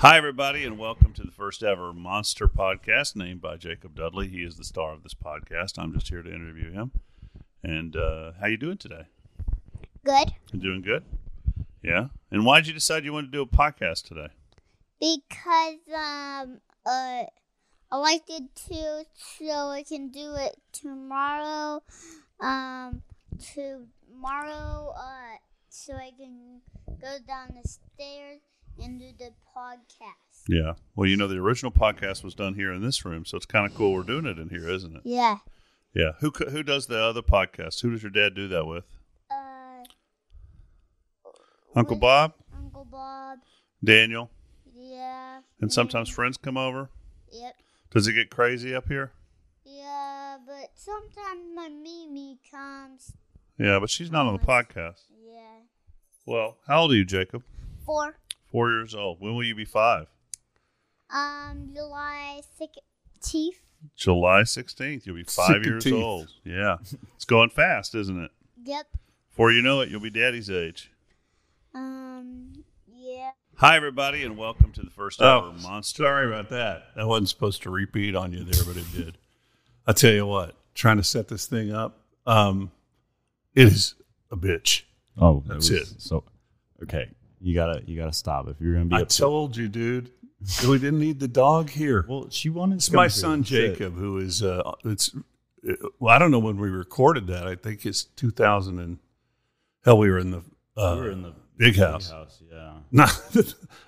Hi, everybody, and welcome to the first ever Monster podcast named by Jacob Dudley. He is the star of this podcast. I'm just here to interview him. And uh, how you doing today? Good. You doing good? Yeah. And why did you decide you wanted to do a podcast today? Because um uh I liked it too, so I can do it tomorrow. Um tomorrow uh so I can go down the stairs and do the podcast. Yeah. Well, you know, the original podcast was done here in this room, so it's kind of cool we're doing it in here, isn't it? Yeah. Yeah. Who who does the other podcast? Who does your dad do that with? Uh Uncle Bob, Uncle Bob. Daniel, Yeah. and sometimes friends come over. Yep. Does it get crazy up here? Yeah, but sometimes my Mimi comes. Yeah, but she's not on the podcast. Yeah. Well, how old are you, Jacob? Four. Four years old. When will you be five? Um, July sixteenth. July 16th. You'll be five years 16th. old. Yeah. It's going fast, isn't it? Yep. Before you know it, you'll be daddy's age. Um, yeah. Hi, everybody, and welcome to the first Oh, ever Monster. Sorry about that. That wasn't supposed to repeat on you there, but it did. I tell you what, trying to set this thing up, um, it is a bitch. Oh, That's was- it. So, okay, you gotta you gotta stop if you're gonna be. I told you, dude. We didn't need the dog here. well, she wanted. It's my son That's it. Jacob, who is uh, it's. uh, Well, I don't know when we recorded that. I think it's 2000 and hell, we were in the uh, We were in the big house. house, yeah. No,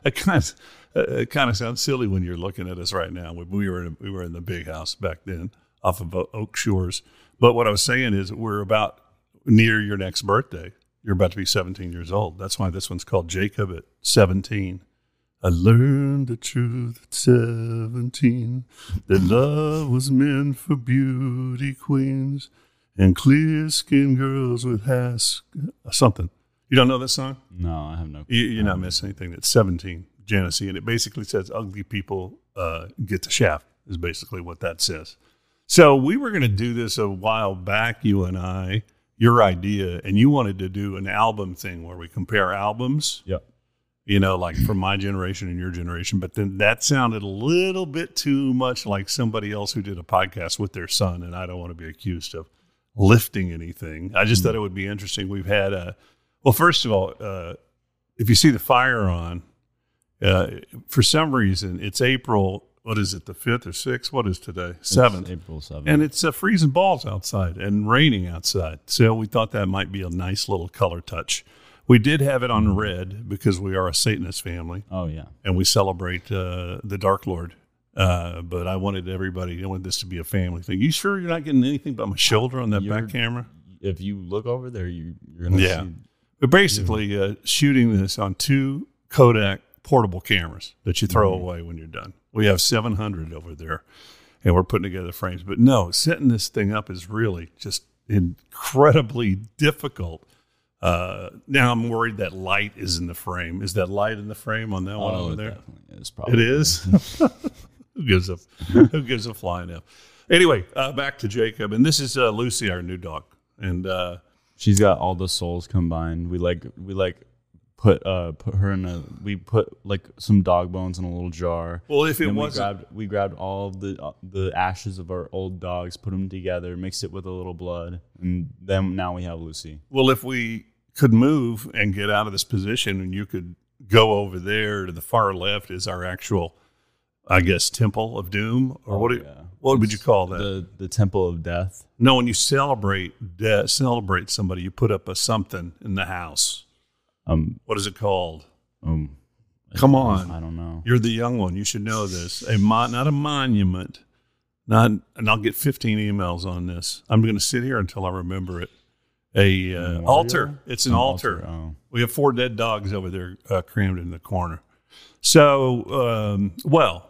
it kind of it kind of sounds silly when you're looking at us right now. We, we were in, we were in the big house back then, off of Oak Shores. But what I was saying is, we're about near your next birthday. You're about to be 17 years old. That's why this one's called Jacob at 17. I learned the truth at 17 that love was meant for beauty queens and clear skinned girls with has something. You don't know this song? No, I have no. You, you're not missing anything. That's 17 Janis Ian, and it basically says ugly people uh, get the shaft. Is basically what that says. So we were going to do this a while back, you and I. Your idea, and you wanted to do an album thing where we compare albums. Yeah. You know, like from my generation and your generation. But then that sounded a little bit too much like somebody else who did a podcast with their son, and I don't want to be accused of lifting anything. I just thought it would be interesting. We've had a well, first of all, uh, if you see the fire on, uh, for some reason it's April. What is it? The fifth or sixth? What is today? Seventh. April seventh. And it's uh, freezing balls outside and raining outside. So we thought that might be a nice little color touch. We did have it on red because we are a Satanist family oh yeah. and we celebrate uh, the Dark Lord. Uh, but I wanted everybody, I wanted this to be a family thing. You sure you're not getting anything but my shoulder on that You're- back camera? If you look over there, you you're gonna Yeah. see. But basically, uh, shooting this on two Kodak portable cameras that you throw away when you're done. We have 700 over there, and we're putting together frames. But no, setting this thing up is really just incredibly difficult. Uh, now I'm worried that light is in the frame. Is that light in the frame on that one Oh, over it there? definitely is probably. is. who gives a who gives a flying f? Anyway, uh, back to Jacob, and this is uh, Lucy, our new dog, and uh, She's got all the souls combined. We like we like put uh put her in a we put like some dog bones in a little jar. well, if it Then we grabbed we grabbed all the uh, the ashes of our old dogs, put them together, mixed it with a little blood, and then now we have Lucy. Well, if we could move and get out of this position, and you could go over there to the far left is our actual, I guess, Temple of Doom, or what? do- Oh, yeah. What would you call that? The the Temple of Death. no, when you celebrate death, celebrate somebody, you put up a something in the house. Um What is it called? um. Come on. I don't know. You're the young one. You should know this. A mon- not a monument. Not, and I'll get 15 emails on this. I'm going to sit here until I remember it. A uh, altar. It's an, An altar. altar, oh. We have four dead dogs over there uh, crammed in the corner. So, um, well,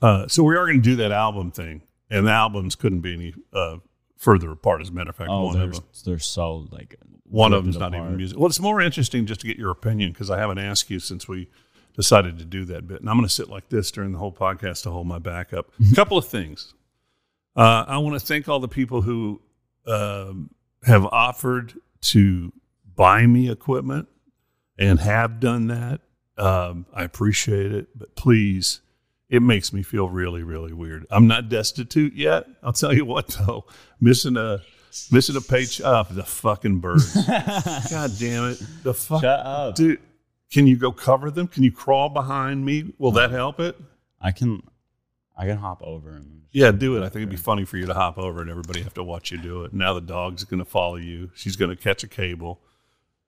uh, so we are going to do that album thing, and the albums couldn't be any uh, further apart. As a matter of fact, Oh, one they're them, they're so like one of them's not apart. even music. Well, it's more interesting just to get your opinion because I haven't asked you since we decided to do that bit. And I'm going to sit like this during the whole podcast to hold my back up. A couple of things. Uh, I want to thank all the people who um, have offered to buy me equipment and have done that. Um, I appreciate it, but please, it makes me feel really, really weird. I'm not destitute yet. I'll tell you what, though, missing a missing a page off the fucking birds. God damn it, the fuck, Shut up. dude. Can you go cover them? Can you crawl behind me? Will that help it? I can, I can hop over and Yeah, do it. I think it'd be funny for you to hop over and everybody have to watch you do it. Now the dog's going to follow you. She's going to catch a cable.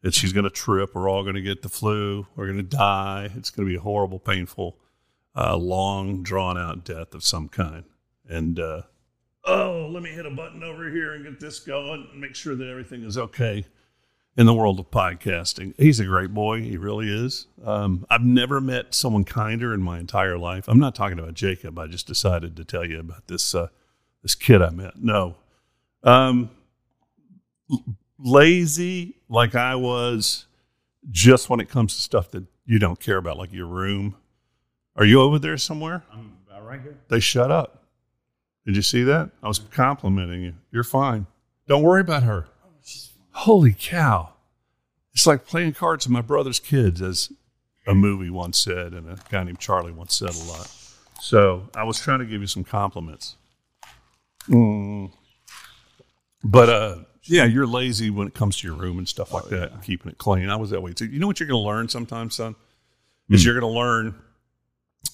And she's going to trip. We're all going to get the flu. We're going to die. It's going to be a horrible, painful, uh, long, drawn out death of some kind. And, uh, oh, let me hit a button over here and get this going and make sure that everything is okay in the world of podcasting. He's a great boy. He really is. Um, I've never met someone kinder in my entire life. I'm not talking about Jacob. I just decided to tell you about this uh, this kid I met. No, um, lazy like I was, just when it comes to stuff that you don't care about, like your room. Are you over there somewhere? I'm right here. They shut up. Did you see that? I was complimenting you. You're fine. Don't worry about her. Holy cow. It's like playing cards with my brother's kids, as a movie once said, and a guy named Charlie once said a lot. So I was trying to give you some compliments. Mm. But uh, yeah, you're lazy when it comes to your room and stuff like that, and keeping it clean. I was that way too. You know what you're going to learn sometimes, son? Is you're going to learn,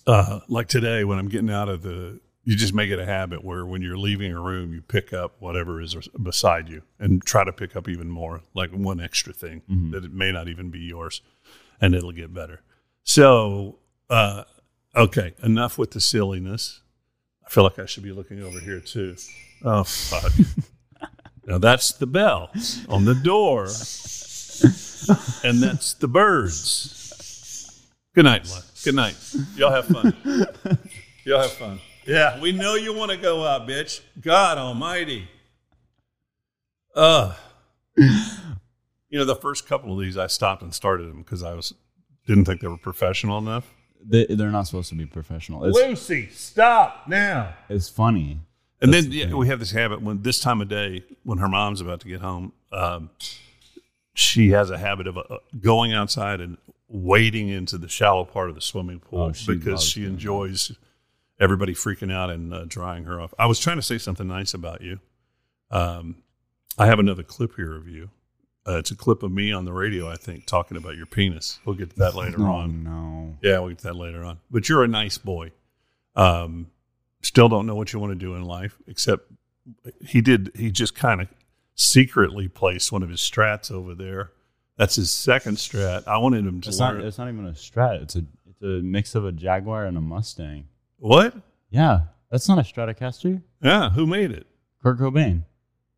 uh, like today when I'm getting out of the, you just make it a habit where when you're leaving a room, you pick up whatever is beside you and try to pick up even more, like one extra thing that it may not even be yours, and it'll get better. So, uh, okay, enough with the silliness. I feel like I should be looking over here too. Oh fuck! now that's the bell on the door, and that's the birds. Good night. Good night. Y'all have fun. Y'all have fun. Yeah, we know you want to go out, bitch. God Almighty. Uh you know, the first couple of these, I stopped and started them because I was didn't think they were professional enough. They, they're not supposed to be professional. It's, Lucy, stop now. it's funny. And That's then the yeah, we have this habit when this time of day, when her mom's about to get home, um, she has a habit of uh, going outside and wading into the shallow part of the swimming pool Oh, she because she enjoys. that. Everybody freaking out and uh, drying her off. I was trying to say something nice about you. Um, I have another clip here of you. Uh, it's a clip of me on the radio, I think, talking about your penis. We'll get to that later Oh on. no. Yeah, we'll get to that later on. But you're a nice boy. Um, still don't know what you want to do in life, except he did. He just kind of secretly placed one of his strats over there. That's his second strat. I wanted him to It's not. It's not even a Strat. It's a. It's a mix of a Jaguar and a Mustang. What? Yeah, that's not a Stratocaster. Yeah, who made it? Kurt Cobain.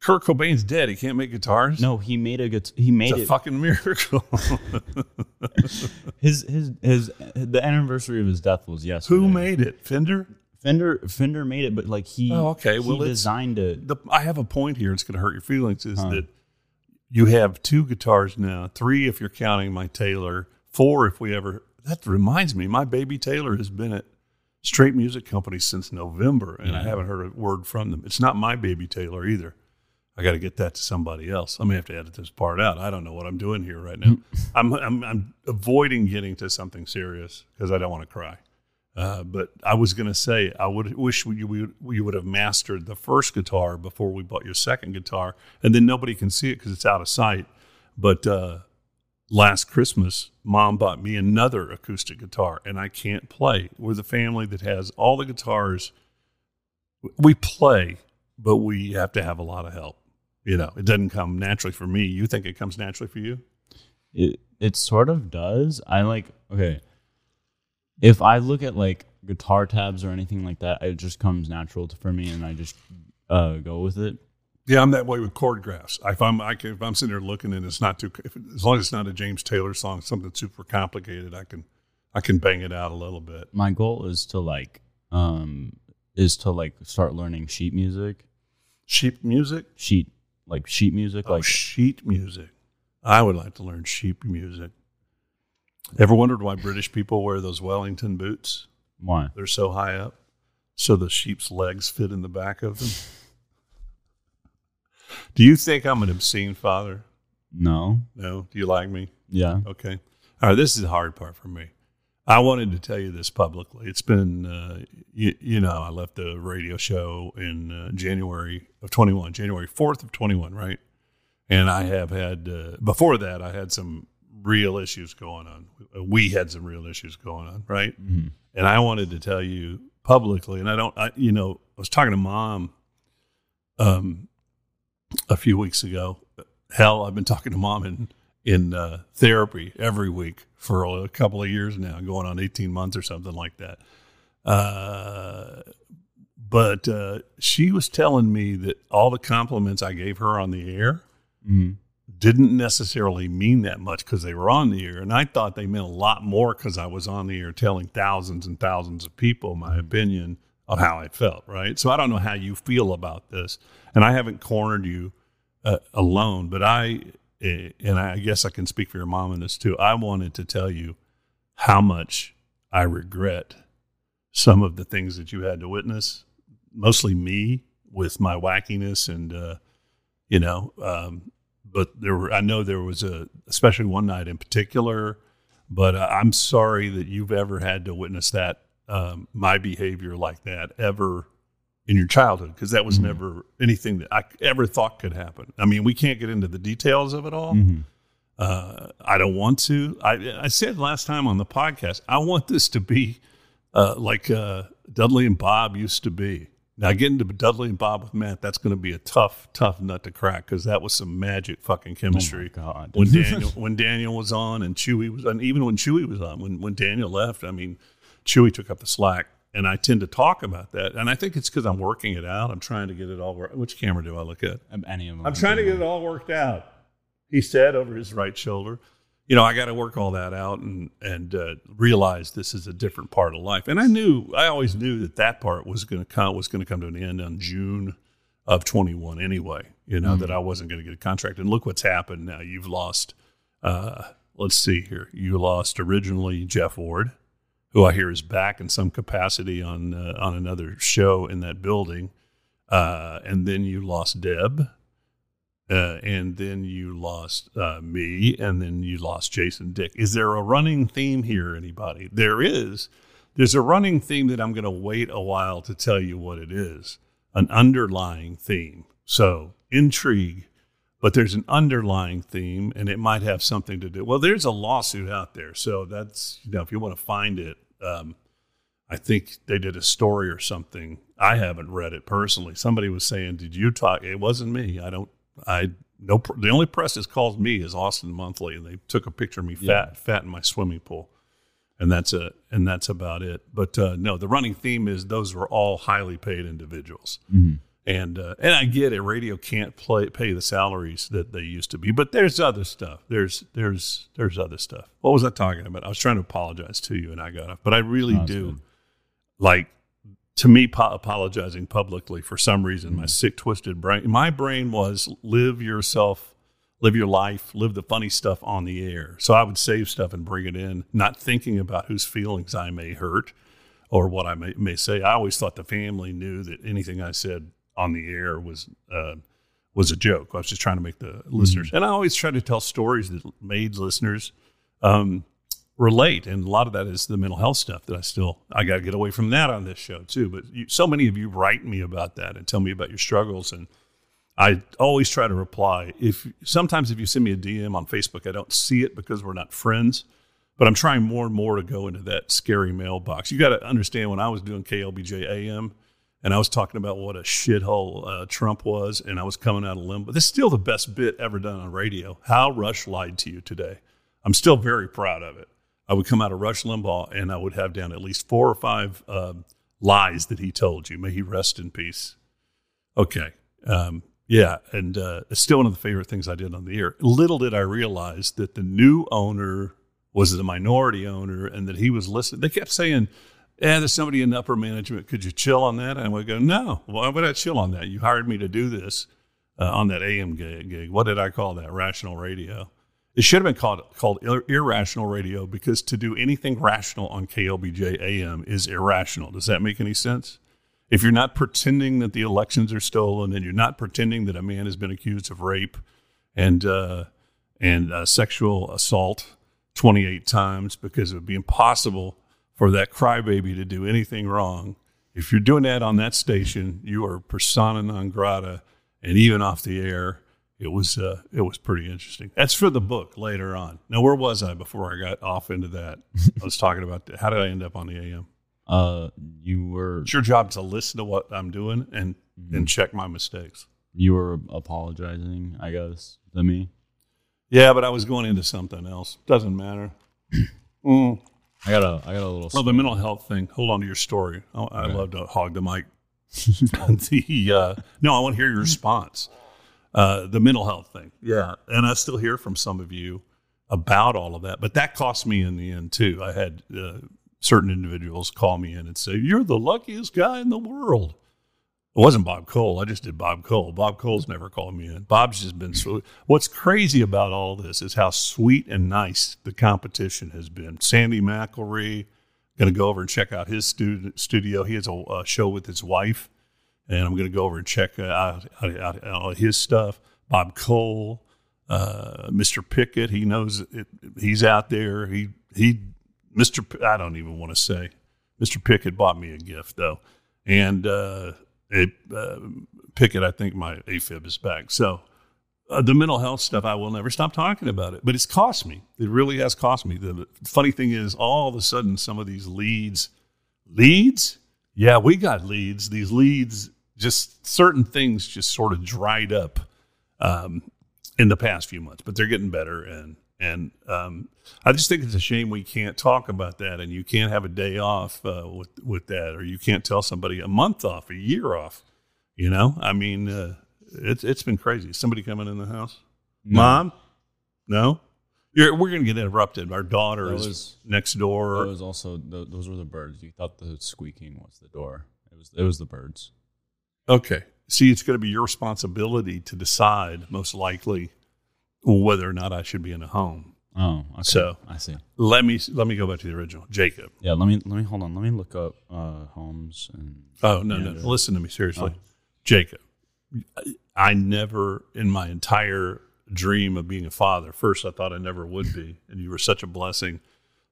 Kurt Cobain's dead. He can't make guitars. No, he made a good. He made it's a it. fucking miracle. his his his the anniversary of his death was yesterday. who made it? Fender. Fender? Fender made it, but like he. Oh, okay. Well, designed it. the I have a point here. It's going to hurt your feelings. Is Huh. that you have two guitars now, three if you're counting my Taylor, four if we ever. That reminds me, my baby Taylor has been at Strait Music Company since November, and I haven't heard a word from them. It's not my baby Taylor either. I got to get that to somebody else. I may have to edit this part out. I don't know what I'm doing here right now. I'm, I'm I'm avoiding getting to something serious because I don't want to cry. Uh, but I was going to say, I would wish you would, you would have mastered the first guitar before we bought your second guitar, and then nobody can see it because it's out of sight. But uh, last Christmas, Mom bought me another acoustic guitar, and I can't play. We're the family that has all the guitars. We play, but we have to have a lot of help. You know, it doesn't come naturally for me. You think it comes naturally for you? It it sort of does. I like okay. If I look at like guitar tabs or anything like that, it just comes natural for me, and I just uh, go with it. Yeah, I'm that way with chord graphs. If I'm I can, if I'm sitting there looking and it's not too if, as long as it's not a James Taylor song, something super complicated, I can I can bang it out a little bit. My goal is to like um is to like start learning sheet music, Sheep music, sheet like sheet music, oh, like sheet music. I would like to learn sheep music. Ever wondered why British people wear those Wellington boots? why? They're so high up, so the sheep's legs fit in the back of them. Do you think I'm an obscene father? No, No. Do you like me? yeah, Okay. All right. This is the hard part for me. I wanted to tell you this publicly. It's been, uh, you, you, know, I left the radio show in uh, January of 21, January 4th of 21, right? And I have had, uh, before that, I had some real issues going on. We had some real issues going on, right? Mm-hmm. And I wanted to tell you publicly, and I don't, I, you know, I was talking to mom um, a few weeks ago. Hell, I've been talking to mom in, in uh, therapy every week for a couple of years now, going on 18 months or something like that. Uh, but uh, she was telling me that all the compliments I gave her on the air mm-hmm. didn't necessarily mean that much because they were on the air. And I thought they meant a lot more because I was on the air telling thousands and thousands of people my opinion of how I felt, right? So I don't know how you feel about this. And I haven't cornered you uh, alone, but I and I guess I can speak for your mom in this too. I wanted to tell you how much I regret some of the things that you had to witness, mostly me with my wackiness and, uh, you know, um, but there were, I know there was a, especially one night in particular, but uh, I'm sorry that you've ever had to witness that, um, my behavior like that ever in your childhood because that was mm-hmm. never anything that I ever thought could happen. I mean, we can't get into the details of it all. Mm-hmm. Uh, I don't want to. I, I, said last time on the podcast, I want this to be uh, like uh, Dudley and Bob used to be. Now, getting to Dudley and Bob with Matt, that's going to be a tough, tough nut to crack because that was some magic fucking chemistry. Oh when Daniel when Daniel was on and Chewy was, and even when Chewy was on, when when Daniel left, I mean, Chewy took up the slack and I tend to talk about that. And I think it's because I'm working it out. I'm trying to get it all. worked. Which camera do I look at? Um, any of them. I'm trying to get it all worked out. He said over his right shoulder. You know, I got to work all that out and and uh, realize this is a different part of life. And I knew, I always knew that that part was going to come was going to come to an end on June of 21 anyway. You know mm-hmm. that I wasn't going to get a contract. And look what's happened now. You've lost. Uh, let's see here. You lost originally Jeff Ward who I hear is back in some capacity on uh, on another show in that building, uh, and then you lost Deb, uh, and then you lost uh, me, and then you lost Jason Dick. Is there a running theme here? Anybody? There is. There's a running theme that I'm going to wait a while to tell you what it is. An underlying theme. So intrigue but there's an underlying theme and it might have something to do well there's a lawsuit out there so that's you know if you want to find it um, i think they did a story or something. I haven't read it personally. Somebody was saying did you talk it wasn't me. I don't i no the only press that's called me is austin monthly and they took a picture of me fat fat in my swimming pool and that's a and that's about it. But uh, no the running theme is those were all highly paid individuals. Mm-hmm and uh, and I get it. Radio can't play, pay the salaries that they used to be, but there's other stuff. There's there's there's other stuff. What was I talking about? I was trying to apologize to you, and I got off. But I really do good. like to me po- apologizing publicly for some reason. Mm-hmm. My sick, twisted brain. My brain was live yourself, live your life, live the funny stuff on the air. So I would save stuff and bring it in, not thinking about whose feelings I may hurt or what I may, may say. I always thought the family knew that anything I said on the air was uh, was a joke. I was just trying to make the mm-hmm. listeners, and I always try to tell stories that made listeners um, relate. And a lot of that is the mental health stuff that I still I got to get away from that on this show too. But you, so many of you write me about that and tell me about your struggles, and I always try to reply. If sometimes if you send me a DM on Facebook, I don't see it because we're not friends. But I'm trying more and more to go into that scary mailbox. You got to understand when I was doing KLBJ AM, and I was talking about what a shithole uh, Trump was, and I was coming out of Limbaugh. This is still the best bit ever done on radio. How Rush lied to you today. I'm still very proud of it. I would come out of Rush Limbaugh, and I would have down at least four or five uh, lies that he told you. May he rest in peace. Okay. Um, yeah, and uh, it's still one of the favorite things I did on the air. Little did I realize that the new owner was the minority owner, and that he was listening. They kept saying yeah, there's somebody in upper management. Could you chill on that? And would go, no, why would I chill on that? You hired me to do this uh, on that AM gig, gig. What did I call that? Rational radio. It should have been called called ir- irrational radio because to do anything rational on KLBJ AM is irrational. Does that make any sense? If you're not pretending that the elections are stolen and you're not pretending that a man has been accused of rape and uh, and uh, sexual assault 28 times because it would be impossible for that crybaby to do anything wrong. If you're doing that on that station, you are persona non grata, and even off the air, it was uh, it was pretty interesting. That's for the book later on. Now, where was I before I got off into that? I was talking about how did I end up on the AM? Uh, you were It's your job to listen to what I'm doing and and check my mistakes. you were apologizing, I guess, to me. Yeah, but I was going into something else. Doesn't matter. Mm. I got a I got a little. Well, the mental health thing. Hold on to your story. Oh, I love to hog the mic. the uh, no, I want to hear your response. Uh, the mental health thing. Yeah, and I still hear from some of you about all of that, but that cost me in the end too. I had uh, certain individuals call me in and say, "You're the luckiest guy in the world." It wasn't Bob Cole. I just did Bob Cole. Bob Cole's never called me in. Bob's just been so. What's crazy about all this is how sweet and nice the competition has been. Sandy McElree, going to go over and check out his stu- studio. He has a, a show with his wife, and I'm going to go over and check out, out, out, out his stuff. Bob Cole, uh, Mr. Pickett, he knows it, he's out there. He he, Mr. P- I don't even want to say. Mr. Pickett bought me a gift though, and uh, it, uh, I think my AFib is back. So uh, the mental health stuff, I will never stop talking about it. But it's cost me. It really has cost me. The funny thing is, all of a sudden, some of these leads, leads, yeah, we got leads. These leads, just certain things, just sort of dried up um, in the past few months, but they're getting better. And and um, I just think it's a shame we can't talk about that, and you can't have a day off uh, with with that, or you can't tell somebody a month off, a year off. You know, I mean, uh, it's it's been crazy. Is Somebody coming in the house, mom? No, You're, we're gonna get interrupted. Our daughter That is was- next door. It was also th- those were the birds. You thought the squeaking was the door. It was it was the birds. Okay. See, it's going to be your responsibility to decide, most likely, whether or not I should be in a home. Oh, okay. So- I see. Let me let me go back to the original. Jacob. Yeah, let me let me hold on. Let me look up uh, homes and Oh no, no, no. Listen to me seriously, Oh. Jacob. I- never, in my entire dream of being a father, first I thought I never would be, and you were such a blessing.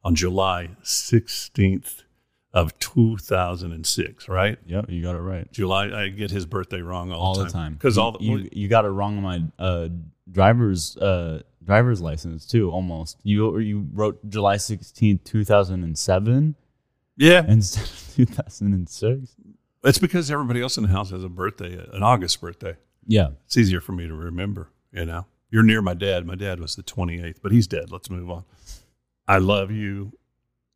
On July sixteenth of two thousand and six, right? Yep, you got it right. July. I get his birthday wrong all, All the time. because all the, you, you got it wrong on my uh, driver's uh, driver's license too. Almost you you wrote July sixteenth, two thousand and seven yeah, instead of two thousand and six. It's because everybody else in the house has a birthday, an August birthday. Yeah, It's easier for me to remember, you know. You're near my dad. My dad was the 28th, but he's dead. Let's move on. I love you,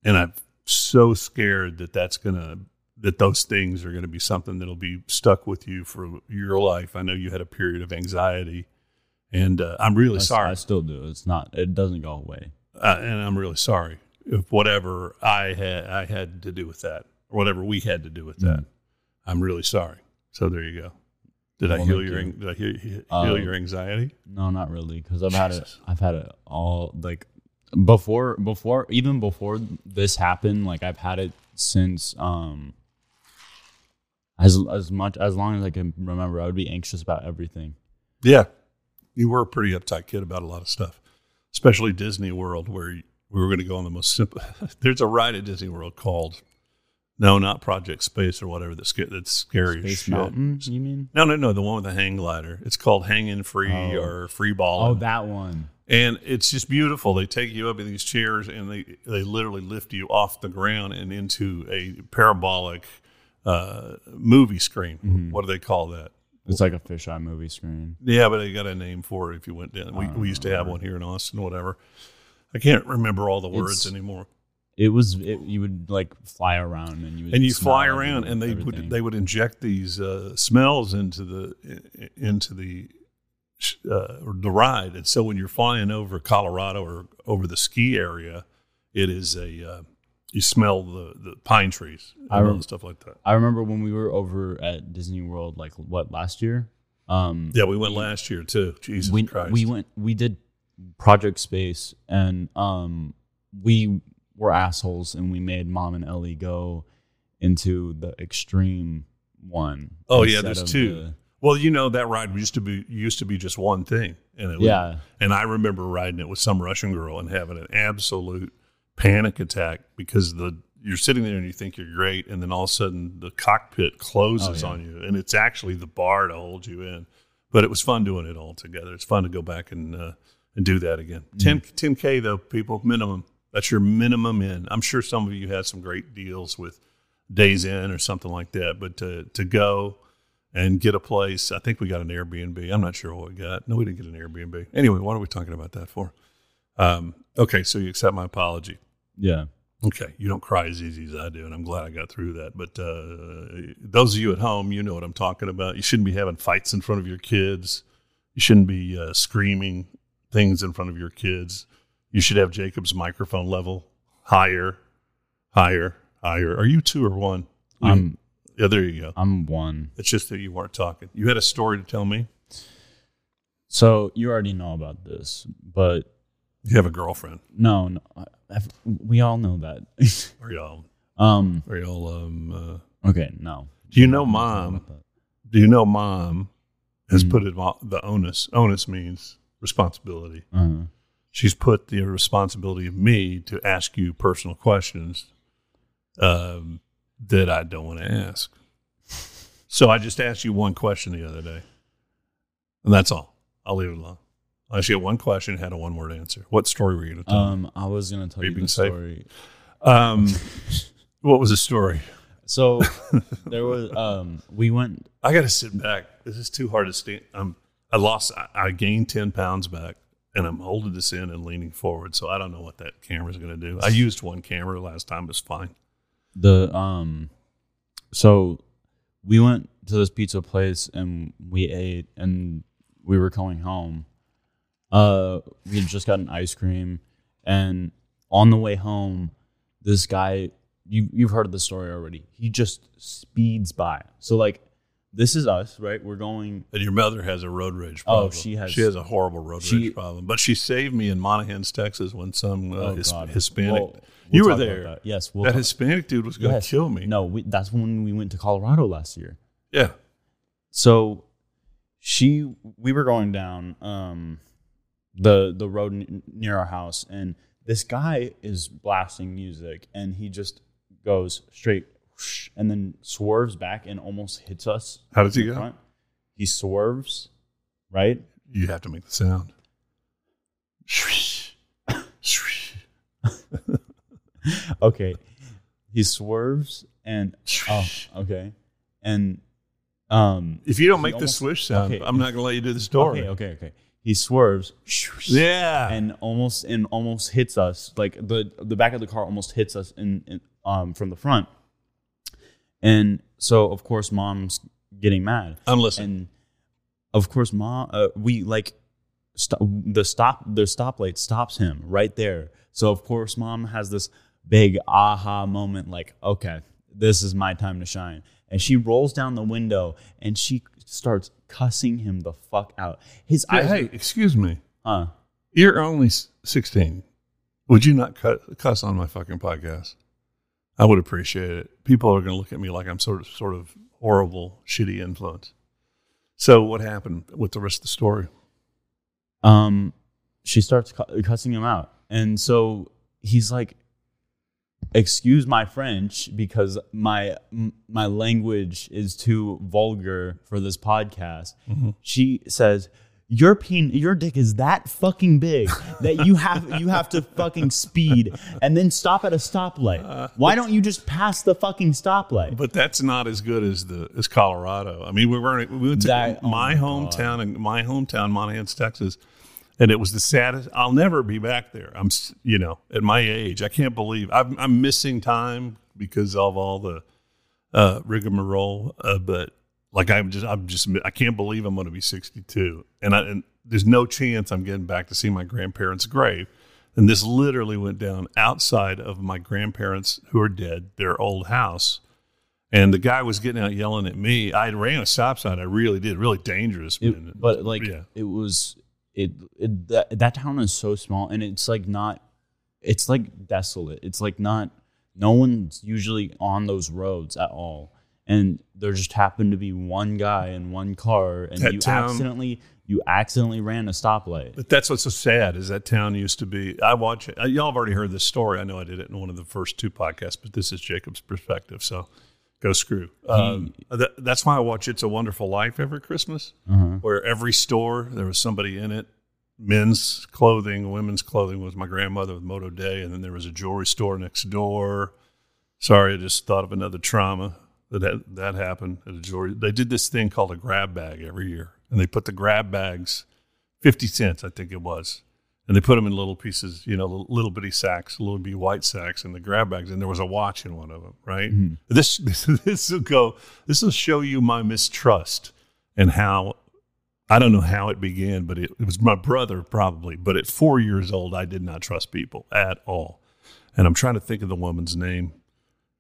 and I'm so scared that that's to that those things are going to be something that'll be stuck with you for your life. I know you had a period of anxiety, and uh, I'm really I, sorry. I still do. It's not. It doesn't go away. uh, and I'm really sorry if whatever I had I had to do with that, or whatever we had to do with that. I'm really sorry. So there you go. Did I Well, heal your you. did I heal, heal Uh, your anxiety? No, not really, because I've had it. I've had it all like before. Before even before this happened, like I've had it since um as as much as long as I can remember. I would be anxious about everything. Yeah, you were a pretty uptight kid about a lot of stuff, especially Disney World, where you- we were going to go on the most simple. There's a ride at Disney World called no, not Project Space or whatever. That's that's scary. Space shit. Mountain, you mean? No, no, no. The one with the hang glider. It's called Hanging Free Oh. or Free Ball. Oh, that one. and it's just beautiful. They take you up in these chairs and they they literally lift you off the ground and into a parabolic uh, movie screen. Mm-hmm. What do they call that? It's like a fisheye movie screen. Yeah, but they got a name for it. If you went down, we, we used to have one here in Austin. Whatever. I can't remember all the words It's- anymore. It was. It, you would like fly around and you would And you fly around, and they everything. would they would inject these uh, smells into the into the uh, the ride. And so when you're flying over Colorado or over the ski area, it is a uh, you smell the, the pine trees and I all rem- stuff like that. I remember when we were over at Disney World, like what last year. Um, Yeah, we went last year too. Jesus we Christ. we went we did Project Space and um we were assholes and we made Mom and Ellie go into the extreme one. Oh, yeah, there's two. the- Well, you know that ride used to be used to be just one thing. and it was, Yeah. And I remember riding it with some Russian girl and having an absolute panic attack because the you're sitting there and you think you're great, and then all of a sudden the cockpit closes Oh, yeah. on you, and it's actually the bar to hold you in. But it was fun doing it all together. It's fun to go back and uh, and do that again. 10 10 k though, people minimum. That's your minimum in. I'm sure some of you had some great deals with Days Inn or something like that, but to to go and get a place. I think we got an Airbnb. I'm not sure what we got. No, we didn't get an Airbnb. Anyway, what are we talking about that for? Um, okay, so you accept my apology. Yeah. Okay, you don't cry as easy as I do, and I'm glad I got through that. But uh, those of you at home, you know what I'm talking about. You shouldn't be having fights in front of your kids. You shouldn't be uh, screaming things in front of your kids. You should have Jacob's microphone level higher, higher, higher. Are you two or one? I'm yeah, there you go. I'm one. It's just that you weren't talking. You had a story to tell me. So you already know about this, but You have a girlfriend. no, no I, I've, we all know that. Are y'all? um. Are y'all? Um, uh, Okay. No. do you know I'm not talking mom? Do you know mom has Mhm. put it on the onus? Onus means responsibility. Uh-huh. She's put the responsibility of me to ask you personal questions um, that I don't want to ask. So I just asked you one question the other day, and that's all. I'll leave it alone. I you one question, had a one word answer. What story were you going to tell? Um, I was gonna tell Are you you the safe? story. Um, what was the story? So there was um, we went. I got to sit back. This is too hard to stand. I'm, I lost. I, I gained ten pounds back, and I'm holding this in and leaning forward. So I don't know what that camera's going to do. I used one camera last time. It's fine. the um so we went to this pizza place and we ate and we were going home uh we had just gotten ice cream and on the way home this guy you you've heard of the story already he just speeds by so like this is us right we're going And your mother has a road rage Oh, problem. she has- She has a horrible road she- rage problem. But she saved me in Monahans, Texas, when some uh, oh His- Hispanic. We'll- we'll you were there. that. yes we'll that talk- Hispanic dude was going to yes. kill me. no we, that's when we went to colorado last year Yeah. so she we were going down um the the road n- near our house and this guy is blasting music and he just goes straight whoosh, and then swerves back and almost hits us How does he go? front. he swerves right You have to make the sound. Okay he swerves and oh okay and um If you don't make the almost- swish sound, okay. I'm not going to let you do the story. okay okay okay he swerves Yeah. and almost and almost hits us. Like the the back of the car almost hits us in, in um from the front. And so of course mom's getting mad. I'm listening. and of course mom uh, we like st- the stop the stoplight stops him right there. So of course mom has this big aha moment like okay this is my time to shine. And she rolls down the window and she starts cussing him the fuck out his Hey, eyes hey, excuse me. huh You're only 16. Would you not cut, cuss on my fucking podcast? I would appreciate it. People are going to look at me like I'm sort of, sort of horrible, shitty influence. So, what happened with the rest of the story? um she starts cu- cussing him out and so he's like excuse my french because my my language is too vulgar for this podcast. Mm-hmm. She says your peen your dick is that fucking big that you have you have to fucking speed and then stop at a stoplight. Uh, Why don't you just pass the fucking stoplight? But that's not as good as the as Colorado. I mean, we were we went to That- oh my my hometown and my hometown, Monahans, Texas, and it was the saddest. I'll never be back there. I'm, you know, at my age, I can't believe I'm, I'm missing time because of all the uh, rigmarole. Uh, but like I'm just, I'm just, I can't believe I'm going to be 62, and I, and there's no chance I'm getting back to see my grandparents' grave. And this literally went down outside of my grandparents who are dead, their old house. And the guy was getting out yelling at me. I ran a stop sign. I really did. Really dangerous. It- but like yeah. it was it, it that, that town is so small and it's like not it's like desolate it's like not no one's usually on those roads at all and there just happened to be one guy in one car, and That you town- accidentally you accidentally ran a stoplight. But that's what's so sad is that town used to be. I watch it. Y'all have already heard this story. I know I did it in one of the first two podcasts, but this is Jacob's perspective. So go screw. Um, that, that's why I watch It's a Wonderful Life every Christmas, Uh-huh. where every store there was somebody in it. Men's clothing, women's clothing was my grandmother with Moto Day, and then there was a jewelry store next door. Sorry, I just thought of another trauma that had, that happened at a jewelry. They did this thing called a grab bag every year, and they put the grab bags, fifty cents, I think it was, and they put them in little pieces, you know, little, little bitty sacks, little bitty white sacks, and the grab bags, and there was a watch in one of them, right? This this this will go. This will show you my mistrust and how. I don't know how it began, but it, it was my brother probably. But at four years old, I did not trust people at all. And I'm trying to think of the woman's name.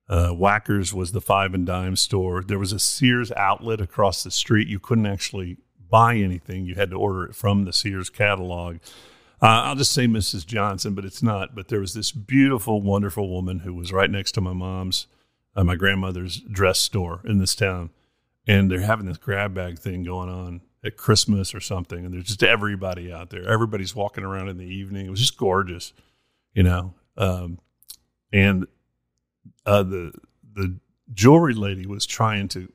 Uh, Wackers was the five and dime store. There was a Sears outlet across the street. You couldn't actually buy anything. You had to order it from the Sears catalog. Uh, I'll just say Mrs. Johnson, but it's not. But there was this beautiful, wonderful woman who was right next to my mom's, uh, my grandmother's dress store in this town. And they're having this grab bag thing going on at Christmas or something. And there's just everybody out there. Everybody's walking around in the evening. It was just gorgeous, you know. Um, and uh, the the jewelry lady was trying to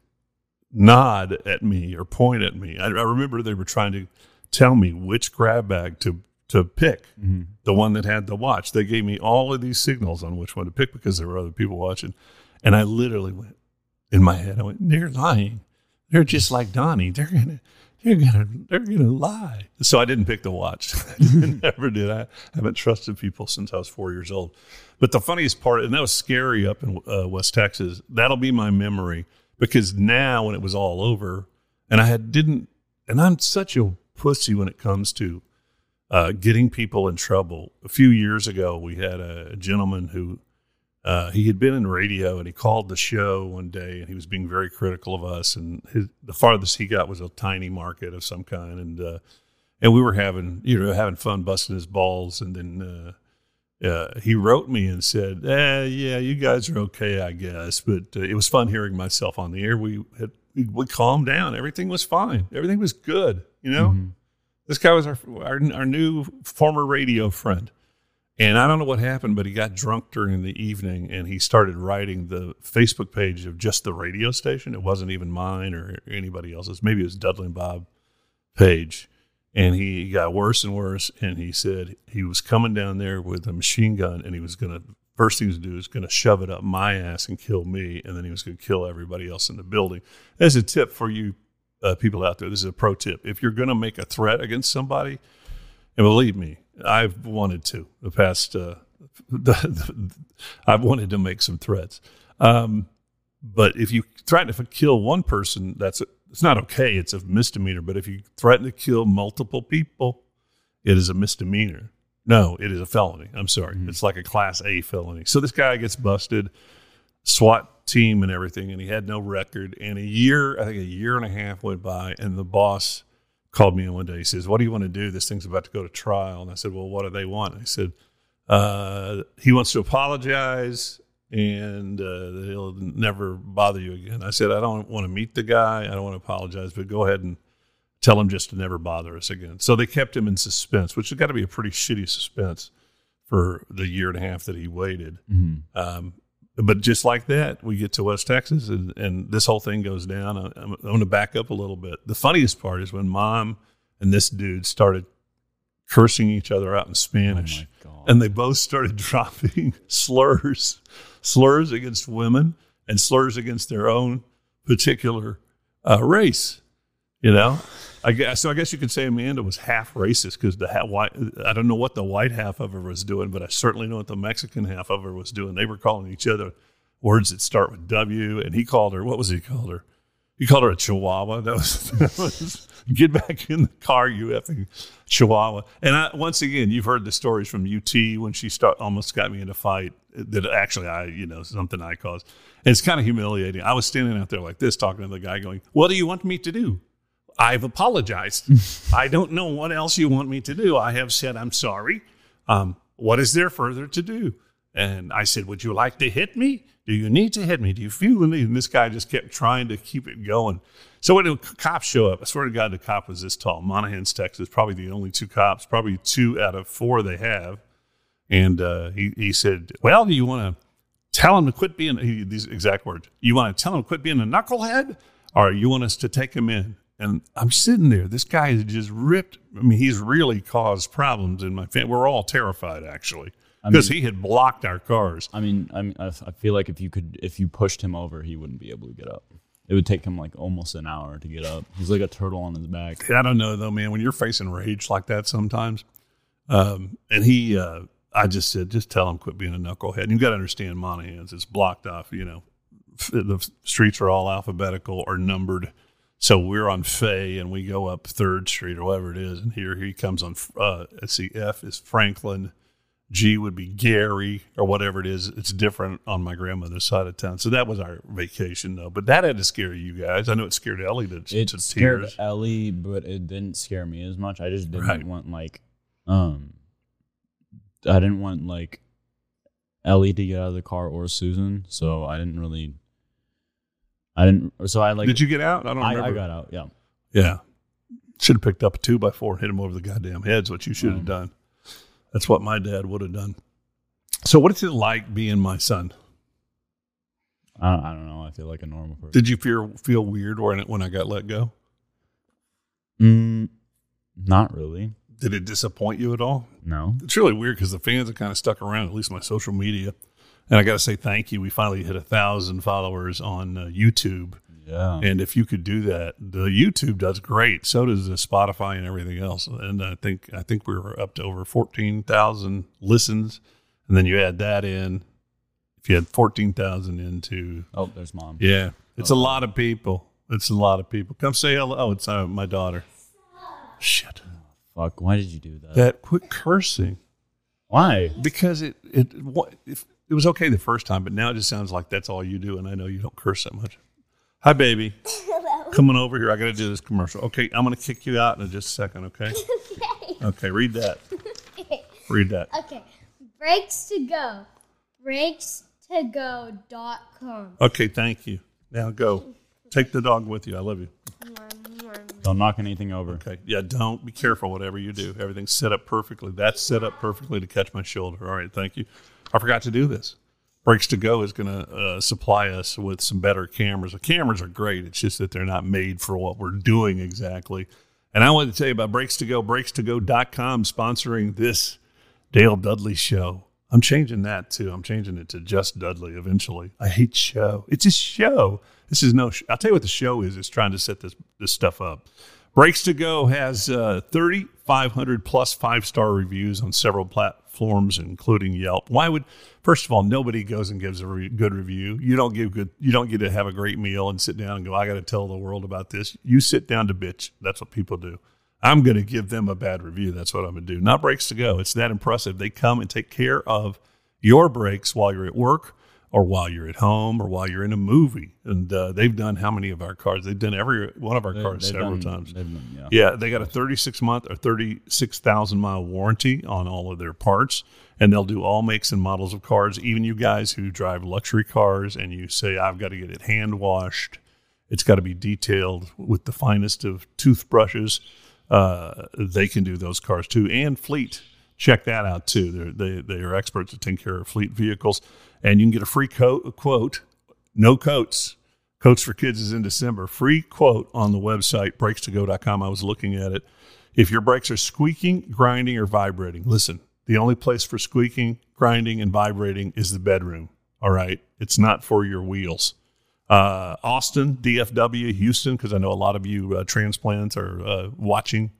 nod at me or point at me. I, I remember they were trying to tell me which grab bag to to pick, the one that had the watch. They gave me all of these signals on which one to pick because there were other people watching, and I literally went in my head. I went, "They're lying. They're just like Donnie. They're gonna." They're gonna, they're gonna lie. So I didn't pick the watch. I never did. I. I haven't trusted people since I was four years old. But the funniest part, and that was scary up in uh, West Texas. That'll be my memory because now when it was all over, and I had didn't, and I'm such a pussy when it comes to uh, getting people in trouble. A few years ago, we had a, gentleman who uh, he had been in radio and he called the show one day and he was being very critical of us. And his, the farthest he got was a tiny market of some kind, and uh, and we were having you know having fun busting his balls, and then. Uh, uh, he wrote me and said, eh, "Yeah, you guys are okay, I guess." But uh, it was fun hearing myself on the air. We had we, we calmed down. Everything was fine. Everything was good. You know, this guy was our, our our new former radio friend, and I don't know what happened, but he got drunk during the evening and he started writing the Facebook page of just the radio station. It wasn't even mine or anybody else's. Maybe it was Dudley and Bob page. And he got worse and worse. And he said he was coming down there with a machine gun and he was going to first thing to do is going to shove it up my ass and kill me. And then he was going to kill everybody else in the building. As a tip for you uh, people out there. This is a pro tip. If you're going to make a threat against somebody and believe me i've wanted to the past uh, the, the, i've wanted to make some threats. Um, but if you threaten to kill one person that's it's not okay. It's a misdemeanor. But if you threaten to kill multiple people it is a misdemeanor. No it is a felony. I'm sorry. It's like a class a felony. So this guy gets busted swat team and everything and he had no record and a year i think a year and a half went by and the boss called me in one day he says what do you want to do this thing's about to go to trial and i said well what do they want and he said uh, he wants to apologize and uh, he'll never bother you again. I said, I don't want to meet the guy. I don't want to apologize, but go ahead and tell him just to never bother us again. So they kept him in suspense, which has got to be a pretty shitty suspense for the year and a half that he waited. Um, but just like that, we get to West Texas and, and this whole thing goes down. I, I'm, I'm going to back up a little bit. The funniest part is when mom and this dude started cursing each other out in Spanish Oh and they both started dropping slurs, slurs against women and slurs against their own particular uh, race. You know, I guess so. I guess you could say Amanda was half racist because the ha- white. I don't know what the white half of her was doing, but I certainly know what the Mexican half of her was doing. They were calling each other words that start with W, and he called her. What was he called her? He called her a chihuahua. That was, that was get back in the car, you effing chihuahua. And I, once again, you've heard the stories from UT when she start, almost got me in a fight that actually I, you know, something I caused. And it's kind of humiliating. I was standing out there like this, talking to the guy, going, "What do you want me to do?" I've apologized. I don't know what else you want me to do. I have said I'm sorry. Um, what is there further to do? And I said, Would you like to hit me? Do you need to hit me? Do you feel the need? And this guy just kept trying to keep it going. So when the cops show up, I swear to God, the cop was this tall. Monahans, Texas, probably the only two cops, probably two out of four they have. And uh, he, he said, Well, do you want to tell him to quit being, he, these exact words, you want to tell him to quit being a knucklehead or you want us to take him in? And I'm sitting there. This guy is just ripped. I mean, he's really caused problems in my family. We're all terrified, actually, I because mean- he had blocked our cars. I mean, I mean, I, I feel like if you could, if you pushed him over, he wouldn't be able to get up. It would take him like almost an hour to get up. He's like a turtle on his back. I don't know though, man. When you're facing rage like that sometimes, um, and he, uh, I just said, just tell him quit being a knucklehead. And you got to understand, Monahans, it's blocked off. You know, the streets are all alphabetical or numbered. So we're on Fay and we go up Third Street or whatever it is, and here he comes on. Uh, let's see, F is Franklin, G would be Gary or whatever it is. It's different on my grandmother's side of town. So that was our vacation though. But that had to scare you guys. I know it scared Ellie to, It to scared tears. Ellie, but it didn't scare me as much. I just didn't Right. want like, um, I didn't want like Ellie to get out of the car or Susan, so I didn't really. I didn't. So I like. Did you get out? I don't I, remember. I got out. Yeah. Yeah. Should have picked up a two by four and hit him over the goddamn heads, what you should have Mm. done. That's what my dad would have done. So, what is it like being my son? I don't, I don't know. I feel like a normal person. Did you feel feel weird when when I got let go? Mm, not really. Did it disappoint you at all? No. It's really weird because the fans have kind of stuck around, at least my social media. And I got to say thank you. We finally hit a thousand followers on uh, YouTube. Yeah. And if you could do that, the YouTube does great. So does the Spotify and everything else. And I think I think we were up to over fourteen thousand listens, and then you add that in. If you had fourteen thousand into, oh, there's mom. yeah, it's a lot of people. It's a lot of people. Come say hello. Oh, it's uh, my daughter. Shit. Fuck. Why did you do that? That quit cursing Why? because it it what if it was okay the first time, but now it just sounds like that's all you do, and I know you don't curse that much. Hi, baby. Hello. Coming over here. I got to do this commercial. Okay, I'm going to kick you out in just a second. Okay. Okay. Okay, Read that. okay. Read that. Okay. Brakes to go. Brakes2go.com. Okay. Thank you. Now go. Take the dog with you. I love you. Don't knock anything over. Okay. Yeah. Don't be careful. Whatever you do, everything's set up perfectly. That's set up perfectly to catch my shoulder. All right. Thank you. I forgot to do this. Brakes to Go is going to uh, supply us with some better cameras. The cameras are great. It's just that they're not made for what we're doing exactly. And I wanted to tell you about Brakes to Go, brakes2go.com sponsoring this Dale Dudley show. I'm changing that too. I'm changing it to just Dudley eventually. I hate show. It's a show. This is no. Sh- I'll tell you what the show is. It's trying to set this this stuff up. Brakes to Go has uh, 3,500 plus five star reviews on several platforms, including Yelp. Why would? First of all, nobody goes and gives a re- good review. You don't give good. You don't get to have a great meal and sit down and go. I got to tell the world about this. You sit down to bitch. That's what people do. I'm going to give them a bad review. That's what I'm going to do. Not brakes to go. It's that impressive. They come and take care of your brakes while you're at work or while you're at home or while you're in a movie. And uh, they've done how many of our cars? They've done every one of our They- cars several done- times. done- yeah. Yeah, they got a 36 month or 36,000 mile warranty on all of their parts, and they'll do all makes and models of cars. Even you guys who drive luxury cars and you say, I've got to get it hand washed, it's got to be detailed with the finest of toothbrushes. Uh, they can do those cars too, and fleet. Check that out too. They're, they they are experts at taking care of fleet vehicles, and you can get a free coat, quote, no coats. Coats for Kids is in December. Free quote on the website, brakes2go.com. I was looking at it. If your brakes are squeaking, grinding, or vibrating, listen, the only place for squeaking, grinding, and vibrating is the bedroom. All right. It's not for your wheels. Uh, Austin, DFW, Houston, because I know a lot of you uh, transplants are uh, watching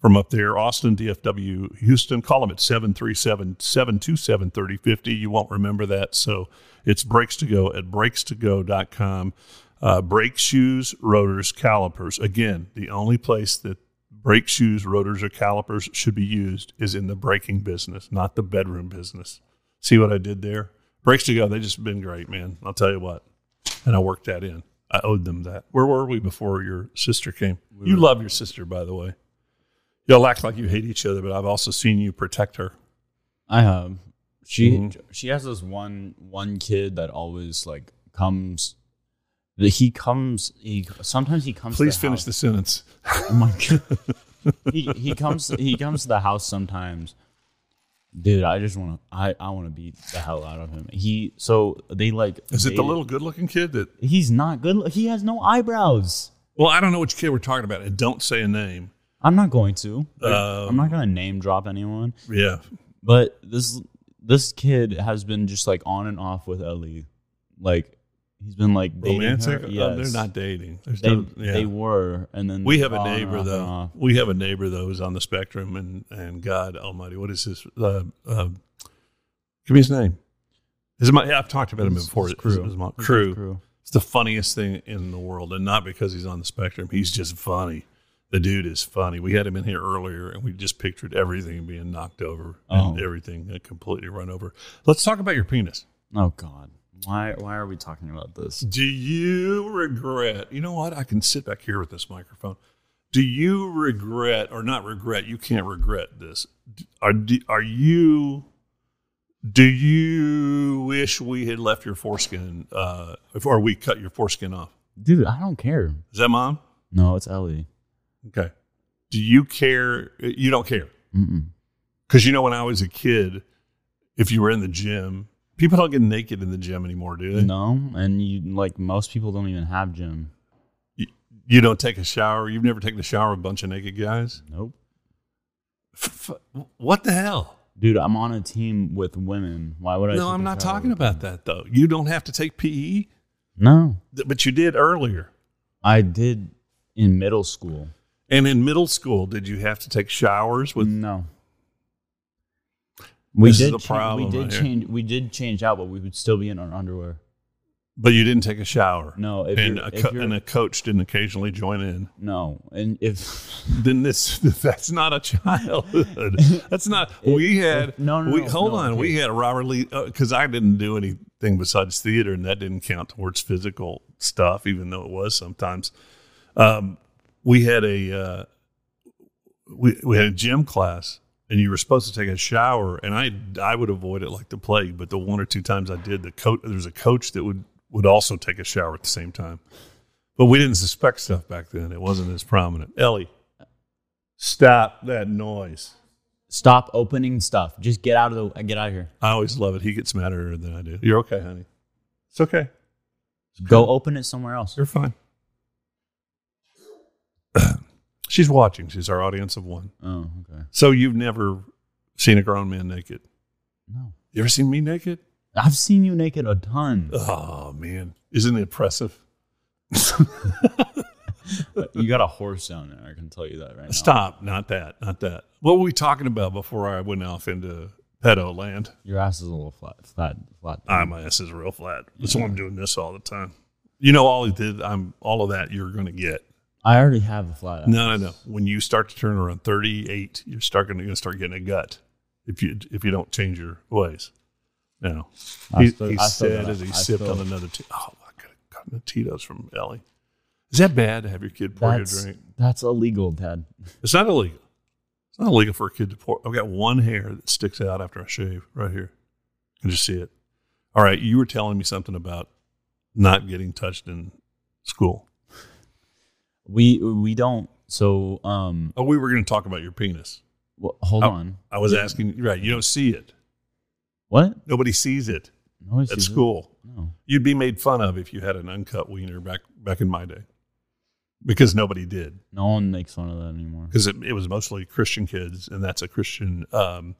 from up there. Austin, DFW, Houston. Call them at 737 727 3050. You won't remember that. So it's Brakes to Go at brakes2go.com. Uh, brake shoes, rotors, calipers. Again, the only place that brake shoes, rotors, or calipers should be used is in the braking business, not the bedroom business. See what I did there? Brakes to Go, they just been great, man. I'll tell you what. And I worked that in. I owed them that. Where were we before your sister came? you love your sister, by the way. You'll act like you hate each other, but I've also seen you protect her. I have. She Mhm. she has this one one kid that always like comes. that He comes. He sometimes he comes. Please to finish house. the sentence. Oh my god. he he comes he comes to the house sometimes. Dude, I just want to I I want to beat the hell out of him. He so they like Is it the little good-looking kid that? He's not good. He has no eyebrows. Well, I don't know which kid we're talking about, and don't say a name. I'm not going to. Um, I'm not going to name drop anyone. Yeah, But this this kid has been just like on and off with Ellie. Like he's been like dating romantic. her. Oh, Yes. they're not dating. There's They no- yeah. they were, and then we have a neighbor though. We have a neighbor though who's on the spectrum, and and God Almighty, what is his? Uh, uh, give me his name. His I've talked about him before. his His- crew. his mo- His crew. crew. It's the funniest thing in the world, and not because he's on the spectrum. He's just funny. The dude is funny. We had him in here earlier, and we just pictured everything being knocked over and Oh. everything uh, completely run over. Let's talk about your penis. Oh God, why why are we talking about this? Do you regret? You know what? I can sit back here with this microphone. Do you regret, or not regret? You can't regret this. Are are you? Do you wish we had left your foreskin, uh, or we cut your foreskin off? Dude, I don't care. Is that mom? No, it's Ellie. Okay. Do you care? You don't care because you know when I was a kid, if you were in the gym, people don't get naked in the gym anymore, do they? No, and you like most people don't even have gym. You don't take a shower. You've never taken a shower with a bunch of naked guys. Nope. F- f- what the hell? Dude, I'm on a team with women. Why would I? No, take I'm a not shower talking with about them? that though. You don't have to take PE, No, th- but you did earlier. I did in middle school. And in middle school, did you have to take showers with? no. We This is did. the cha- problem we did right here. change. We did change out, but we would still be in our underwear. But you didn't take a shower. No, if and a co- you're and a coach didn't occasionally join in. no, and if Then this that's not a childhood. That's not. we had no, no, We no, hold no, on. okay. We had Robert Lee because I didn't do anything besides theater, and that didn't count towards physical stuff, even though it was sometimes. Um, we had a uh, we we had a gym class, and you were supposed to take a shower, and I I would avoid it like the plague. But the one or two times I did, the coach there was a coach that would would also take a shower at the same time. But we didn't suspect stuff back then. It wasn't as prominent. Ellie, stop that noise. stop opening stuff, just get out of the get out of here. I always love it. He gets madder than I do. You're okay, honey. It's okay. Go open it somewhere else. You're fine. She's watching. She's our audience of one. Oh, okay. So you've never seen a grown man naked? No, You ever seen me naked? I've seen you naked a ton. Oh man, isn't it impressive? you got a horse down there. I can tell you that right now. Stop. Not that. Not that. What were we talking about before I went off into pedo land? Your ass is a little flat, flat, flat. Ah, my ass is real flat. That's why I'm doing this all the time. You know, all it did. I'm all of that. You're going to get. I already have a flat. No, no, no. When you start to turn around 38, you're starting to start getting a gut if you if you don't change your ways. No, he, still- he said as he I sipped still- on another. T- oh, I could have gotten a Tito's from Ellie. Is that bad to have your kid pour your drink? that's illegal, Dad. It's not illegal. It's not illegal for a kid to pour. I've got one hair that sticks out after I shave right here. You can just see it. All right, you were telling me something about not getting touched in school. We we don't. So um, Oh, we were going to talk about your penis. well, hold Oh. on. I was Yeah. asking. Right, you don't see it. What? Nobody sees it No, at school. No. You'd be made fun of if you had an uncut wiener back back in my day, because nobody did. No one makes fun of that anymore. Because it, it was mostly Christian kids, and that's a Christian. Um,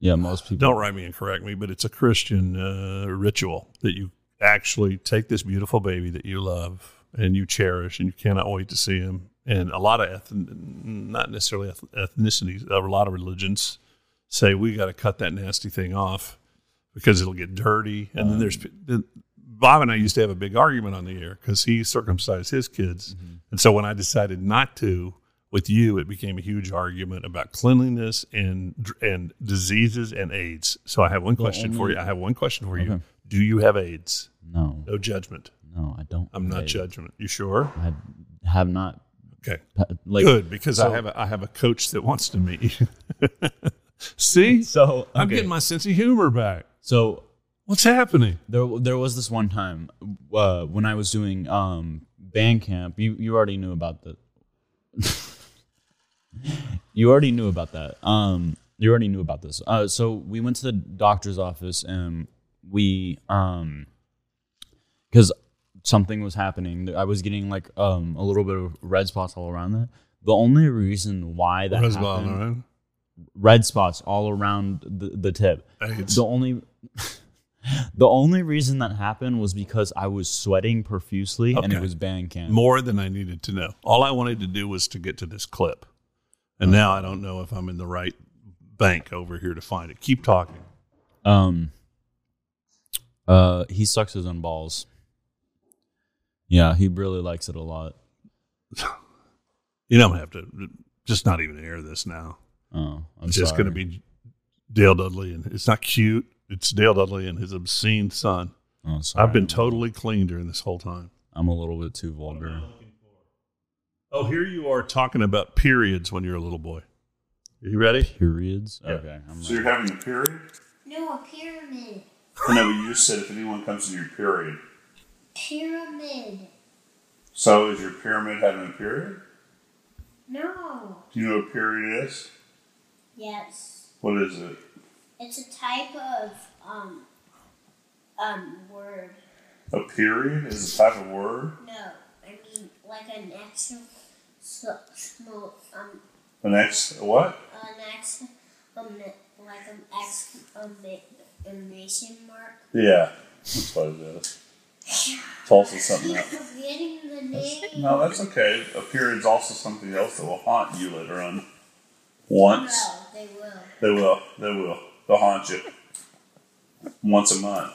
Yeah, most people don't write me and correct me, but it's a Christian uh, ritual that you actually take this beautiful baby that you love and you cherish, and you cannot wait to see him. And a lot of eth- not necessarily eth- ethnicities, a lot of religions say we got to cut that nasty thing off because it'll get dirty. And then uh-huh. there's Bob and I used to have a big argument on the air because he circumcised his kids, mm-hmm. and so when I decided not to with you, it became a huge argument about cleanliness and and diseases and AIDS. So I have one question for you. I have one question for you. Do you have AIDS? No, No judgment. No, I don't. I'm not judgment. You sure? I have not. Okay. Like Good, because I have a, I have a coach that wants to meet you. See, So I'm getting my sense of humor back. so What's happening? there there was this one time uh, when I was doing um, band camp. You you already knew about the. you already knew about that. Um, you already knew about this. Uh, so we went to the doctor's office and we um, because something was happening. I was getting like um a little bit of red spots all around that. The only reason why that Roswell, happened, all right? red spots all around the, the tip. The only the only reason that happened was because I was sweating profusely and it Okay. was band camp. More than I needed to know. All I wanted to do was to get to this clip. And now I don't know if I'm in the right bank over here to find it. Keep talking. Um uh he sucks his own balls. Yeah, he really likes it a lot. You know, I'm going to have to just not even air this now. Oh, I'm it's just sorry. going to be Dale Dudley. And it's not cute. It's Dale Dudley and his obscene son. Oh, sorry. I've been totally clean during this whole time. I'm a little bit too vulgar. Oh, here you are talking about periods when you're a little boy. Are you ready? Periods? Yeah. Okay. I'm So you're having a period? No, a pyramid. I know, but you just said if anyone comes to your period. Pyramid. So is your pyramid having a period? No. Do you know what a period is? Yes. What is it? It's a type of um um word. A period is a type of word? No, I mean like an extra so, small um An ex what? an ex um like an exclamation mark. Yeah. That's what it is. It's also something Keep else. forgetting. No, that's okay. A period's also something else that will haunt you later on. Once. No, they will. They will. They will. They'll haunt you. Once a month.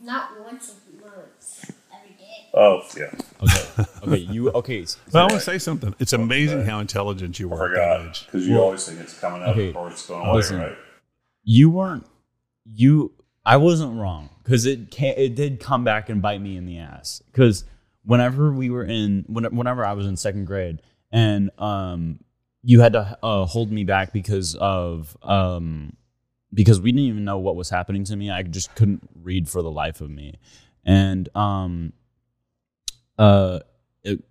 Not once a month. Every day. Oh, yeah. Okay. Okay. You okay? s- Well, I want to say something. It's amazing how intelligent you I were at that forgot. age. Because you Well, always think it's coming up okay, or it's going away, listen. right? You weren't. You. I wasn't wrong because it can It did come back and bite me in the ass. Because whenever we were in, when, whenever I was in second grade, and um, you had to uh, hold me back because of um, because we didn't even know what was happening to me. I just couldn't read for the life of me, and um, uh, it,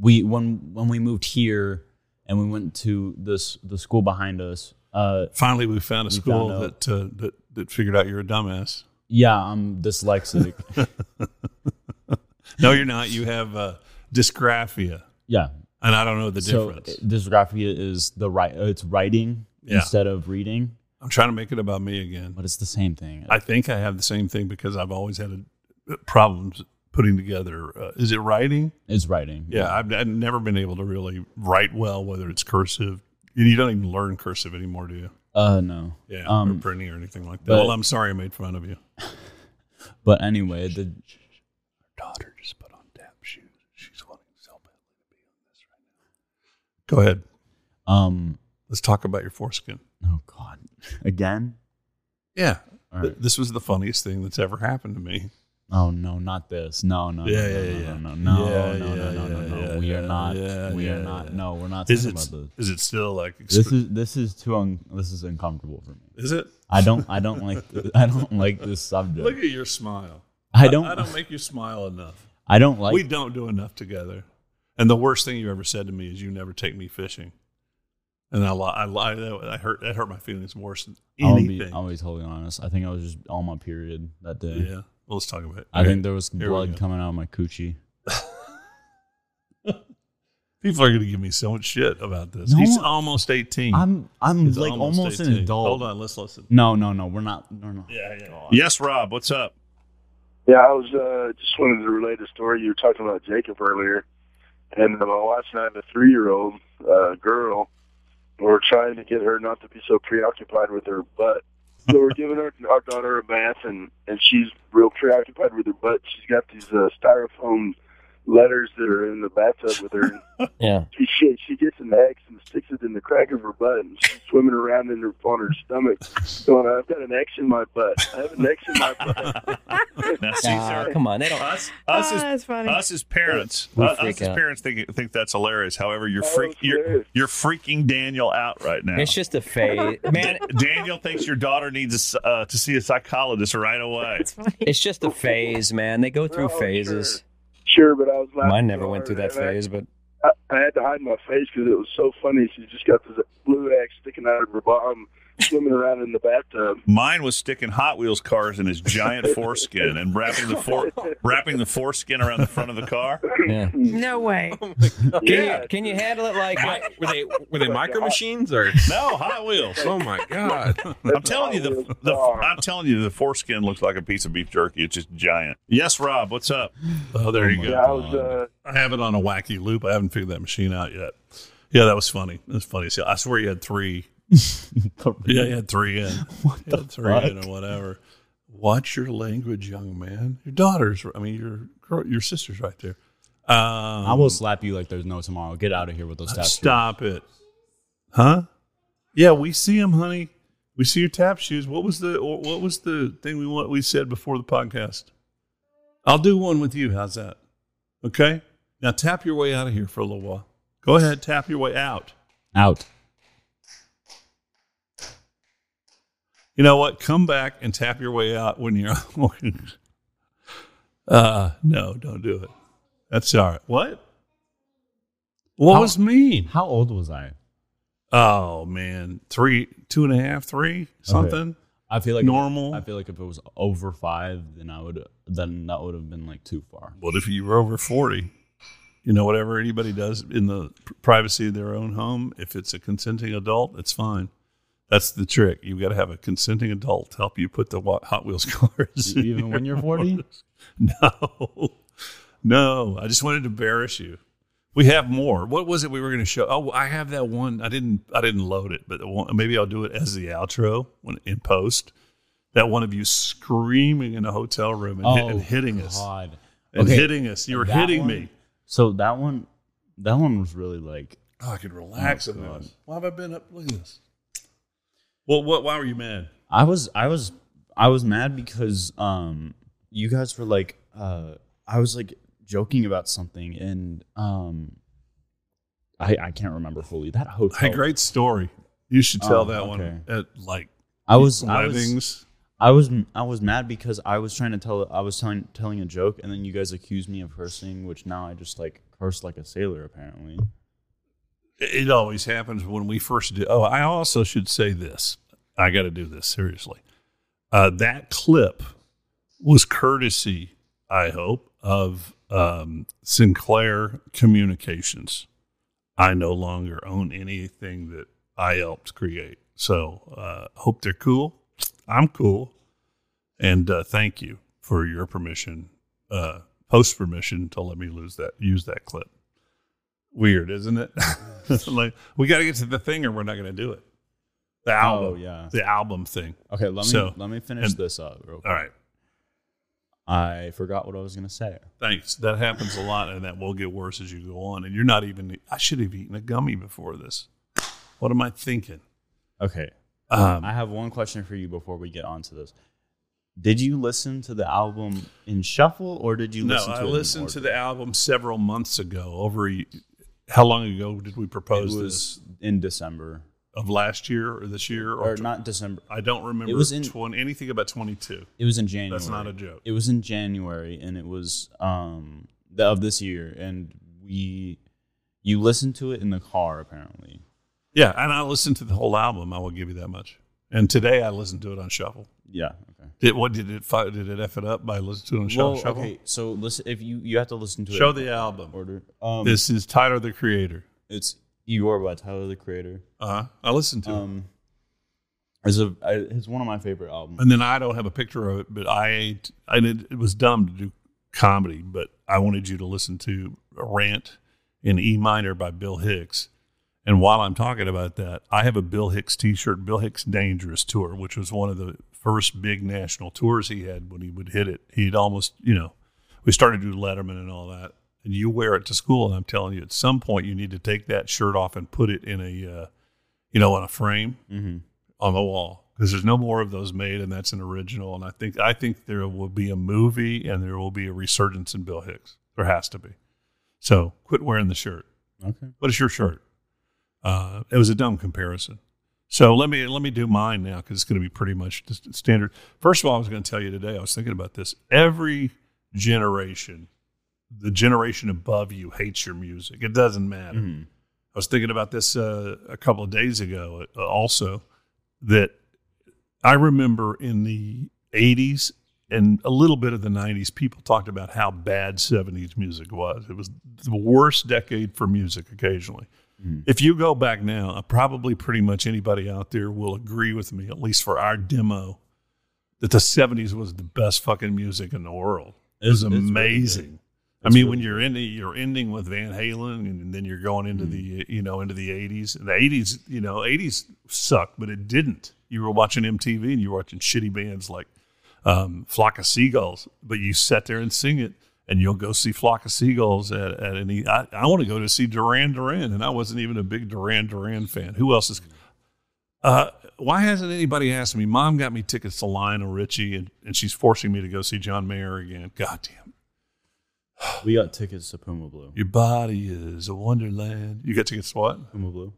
we when when we moved here and we went to this the school behind us. Uh, Finally, we found a We school found that, uh, that that figured out you're a dumbass. yeah, I'm dyslexic. No, you're not. You have uh, dysgraphia, yeah. and I don't know the So difference. dysgraphia is the right. It's writing Yeah. instead of reading, I'm trying to make it about me again. but it's the same thing. I think I have the same thing because I've always had a, problems putting together. Uh, is it writing? it's writing. Yeah, I've, I've never been able to really write well, whether it's cursive. And you don't even learn cursive anymore, do you? Uh, no. Yeah, Um, or printing or anything like that. but- well, I'm sorry I made fun of you. But anyway, the daughter just put on tap shoes. She's wanting so badly to be on this right now. Go ahead. um. Let's talk about your foreskin. Oh God. Again. Yeah. Right. This was the funniest thing that's ever happened to me. Oh no, not this. No, no. Yeah, no, yeah, no, yeah. No, no, no, Yeah, no, yeah, no, no, no, yeah, no. We are not. we are not. No, we're not Is talking it, about this. is it still like, exp- This is this is too un, this is uncomfortable for me. is it? I don't I don't like I don't like this subject. Look at your smile. I don't I don't make you smile enough. I don't like we don't do enough together. And the worst thing you ever said to me is you never take me fishing. And I, li- I, li- that, I hurt, that hurt my feelings worse than anything. I'll be totally honest. I think I was just on my period that day. yeah. Well, let's talk about it. I think there was Here we blood go. coming out of my coochie. People are going to give me so much shit about this. No, He's almost 18. I'm I'm He's like almost, an 18. adult. Hold on, let's listen. No, no, no. We're not. No, no. Yeah, yeah. Yes, Rob, what's up? Yeah, I was uh, just wanted to relate a story. You were talking about Jacob earlier, and my wife and I have a three-year-old uh, girl. We're trying to get her not to be so preoccupied with her butt. So we're giving our our daughter a bath, and and she's real preoccupied with her butt. She's got these uh, styrofoam letters that are in the bathtub with her. Yeah. She she, she gets an X and sticks it in the crack of her butt and she's swimming around in her on her stomach, going, "I've got an X in my butt. I have an X in my butt." Now, see, Ah, come on, they don't. us, us, Oh, as, that's funny. us as parents, We us freak as out. parents think think that's hilarious. However, you're Oh, freak, it's you're, you're freaking Daniel out right now. It's just a phase, man. Daniel thinks your daughter needs a s uh, to see a psychologist right away. It's funny. It's just a phase, man. They go through Oh, phases. Sure, but I was laughing. Mine never went through that and I- phase, but I, I had to hide my face because it was so funny. She just got this blue egg sticking out of her bottom, swimming around in the bathtub. Mine was sticking Hot Wheels cars in his giant foreskin and wrapping the for, wrapping the foreskin around the front of the car. yeah. No way. Can Yeah. you can you handle it like? Mi- were they were they micro machines or? No, Hot Wheels. Oh my god! I'm telling you, the, the I'm telling you, the foreskin looks like a piece of beef jerky. It's just giant. Yes, Rob. What's up? Oh, there you go. Yeah, I was. Uh, I have it on a wacky loop. I haven't figured that machine out yet. Yeah, that was funny. It was funny. See, I swear you had three. Yeah, you had three in. You had three in or whatever. Watch your language, young man. Your daughter's. I mean, your girl, your sister's right there. Um, I will slap you like there's no tomorrow. Get out of here with those tattoos. Stop it. Huh? Yeah, we see him, honey. We see your tap shoes. What was the what was the thing we want we said before the podcast? I'll do one with you. How's that? Okay. Now tap your way out of here for a little while. Go ahead, tap your way out. Out. You know what? Come back and tap your way out when you're. uh no, don't do it. That's all right. What? What How- was mean? How old was I? Oh man, three, two and a half, three, something. I feel like Normal. I feel like if it was over five, then I would then that would have been like too far. What if you were over 40? You know, whatever anybody does in the privacy of their own home, if it's a consenting adult, it's fine. That's the trick. You've got to have a consenting adult help you put the Hot Wheels cars. Even when you're 40? No, no. I just wanted to embarrass you. We have more. What was it we were going to show? Oh, I have that one. I didn't. I didn't load it, but one, maybe I'll do it as the outro when in post. That one of you screaming in a hotel room and, hit- and oh, hitting us Oh, and Okay, hitting us. You were hitting one- me. So that one, that one was really like Oh, I could relax Oh, in this. Why have I been up? Look at this. Well, what? Why were you mad? I was I was I was mad because um you guys were like uh I was like joking about something and um I I can't remember fully that hotel. Hey, great story. You should tell Oh, that okay. one at like I was I was. I was I was mad because I was trying to tell I was telling telling a joke and then you guys accused me of cursing, which now I just like curse like a sailor apparently. It always happens when we first do. Oh, I also should say this. I got to do this seriously. Uh, that clip was courtesy, I hope, of um, Sinclair Communications. I no longer own anything that I helped create. So, uh, hope they're cool. I'm cool. And uh, thank you for your permission, uh, post permission to let me lose that, use that clip. Weird, isn't it? like we got to get to the thing, or we're not going to do it. The album, Oh yeah. the album thing. Okay, let me So, let me finish and- this up real quick. All right, I forgot what I was gonna say. thanks. That happens a lot, and that will get worse as you go on. And you're not even. I should have eaten a gummy before this. What am I thinking? Okay. Um, I have one question for you before we get on to this. Did you listen to the album in shuffle or did you no, listen to I listened to the album several months ago. Over a, how long ago did we propose It propose this? was in December. Of last year or this year Or tw- not December. I don't remember. It was in- 20, anything about twenty two. It was in January. That's not a joke. It was in January and it was um the, of this year and we you listened to it in the car apparently. Yeah, and I listened to the whole album. I will give you that much. And today I listened to it on shuffle. Yeah, okay. Did what did it did it f it up by listening to it on Well, shuffle? okay, so listen if you you have to listen to it Show the album. order. Um This is Tyler the Creator. it's you are by Tyler the Creator. Uh huh. I listened to it, Um it's a I- it's one of my favorite albums. and then I don't have a picture of it, but I I did, it was dumb to do comedy, but I wanted you to listen to a rant in E minor by Bill Hicks. And while I'm talking about that, I have a Bill Hicks T-shirt, Bill Hicks Dangerous Tour, which was one of the first big national tours he had when he would hit it. He'd almost, you know, we started to do Letterman and all that, and you wear it to school, and I'm telling you, at some point you need to take that shirt off and put it in a, uh, you know, on a frame Mm-hmm. on the wall because there's no more of those made, and that's an original. And I think I think there will be a movie, and there will be a resurgence in Bill Hicks. There has to be. So quit wearing the shirt. Okay. What is your shirt? Uh, it was a dumb comparison. So let me let me do mine now because it's going to be pretty much standard. First of all, I was going to tell you today. I was thinking about this. Every generation, the generation above you hates your music. It doesn't matter. Mhm. I was thinking about this uh, a couple of days ago. Uh, also, that I remember in the '80s and a little bit of the '90s, people talked about how bad '70s music was. It was the worst decade for music. Occasionally, mm-hmm. if you go back now, uh, probably pretty much anybody out there will agree with me, at least for our demo, that the '70s was the best fucking music in the world. It was It's- it's really amazing. I mean, really when you're in the, you're ending with Van Halen, and then you're going into mm-hmm. the, uh, you know, into the '80s. And the '80s, you know, '80s sucked, but it didn't. You were watching MTV and you were watching shitty bands like um, Flock of Seagulls, but you sat there and sing it, and you'll go see Flock of Seagulls at, at any. I, I want to go to see Duran Duran, and I wasn't even a big Duran Duran fan. Who else is? Uh, why hasn't anybody asked me? Mom got me tickets to Lionel Richie, and, and she's forcing me to go see John Mayer again. God damn. We got tickets to Puma Blue. Your body is a wonderland. You got tickets to what? Puma Blue.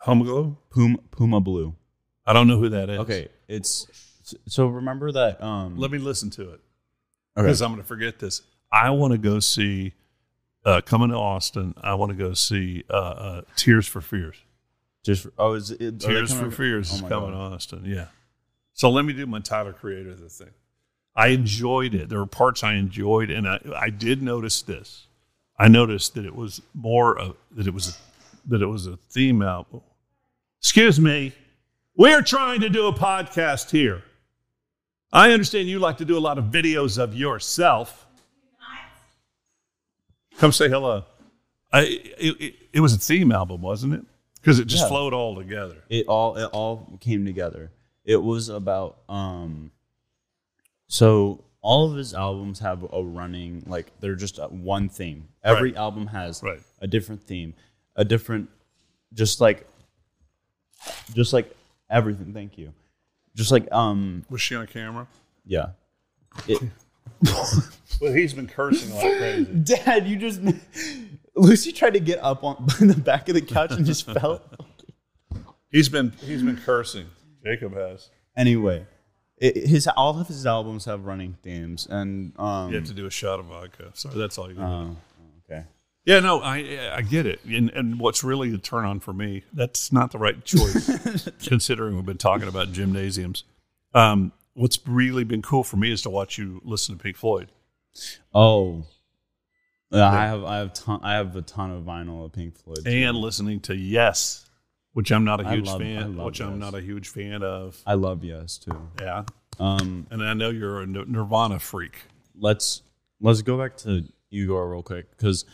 Home Glow? Puma Puma Blue. I don't know who that is. Okay, it's so remember that. Um, Let me listen to it okay. because I'm going to forget this. I want to go see, uh, coming to Austin, I want to go see uh, uh, Tears for Fears. just oh, is it? Tears for Fears oh is coming God. to Austin. Yeah. So let me do my Tyler Creator the thing. I enjoyed it. There were parts I enjoyed, and I, I did notice this. I noticed that it was more of that it was a, that it was a theme album. Excuse me, we're trying to do a podcast here. I understand you like to do a lot of videos of yourself. Come say hello. I, it, it, it was a theme album, wasn't it? Because it just Yeah. flowed all together. it all it all came together. It was about um so all of his albums have a running like they're just one theme. Every Right. album has Right. a different theme, a different just like just like everything. Thank you. Just like um Was she on camera? yeah. It, Well, he's been cursing like crazy. Dad, you just Lucy tried to get up on the back of the couch and just fell. He's been he's been cursing. Jacob has. Anyway, it, his all of his albums have running themes, and um, You have to do a shot of vodka. Sorry, that's all you. Got uh, do. okay. Yeah, no, I I get it. And and what's really a turn on for me? That's not the right choice, considering we've been talking about gymnasiums. Um, what's really been cool for me is to watch you listen to Pink Floyd. Oh, yeah, I have I have ton, I have a ton of vinyl of Pink Floyd. too. and listening to Yes, which I'm not a huge love- fan, which I'm not a huge fan of. I love Yes too. Yeah, Um, and I know you're a Nirvana freak. let's let's go back to Igor real quick because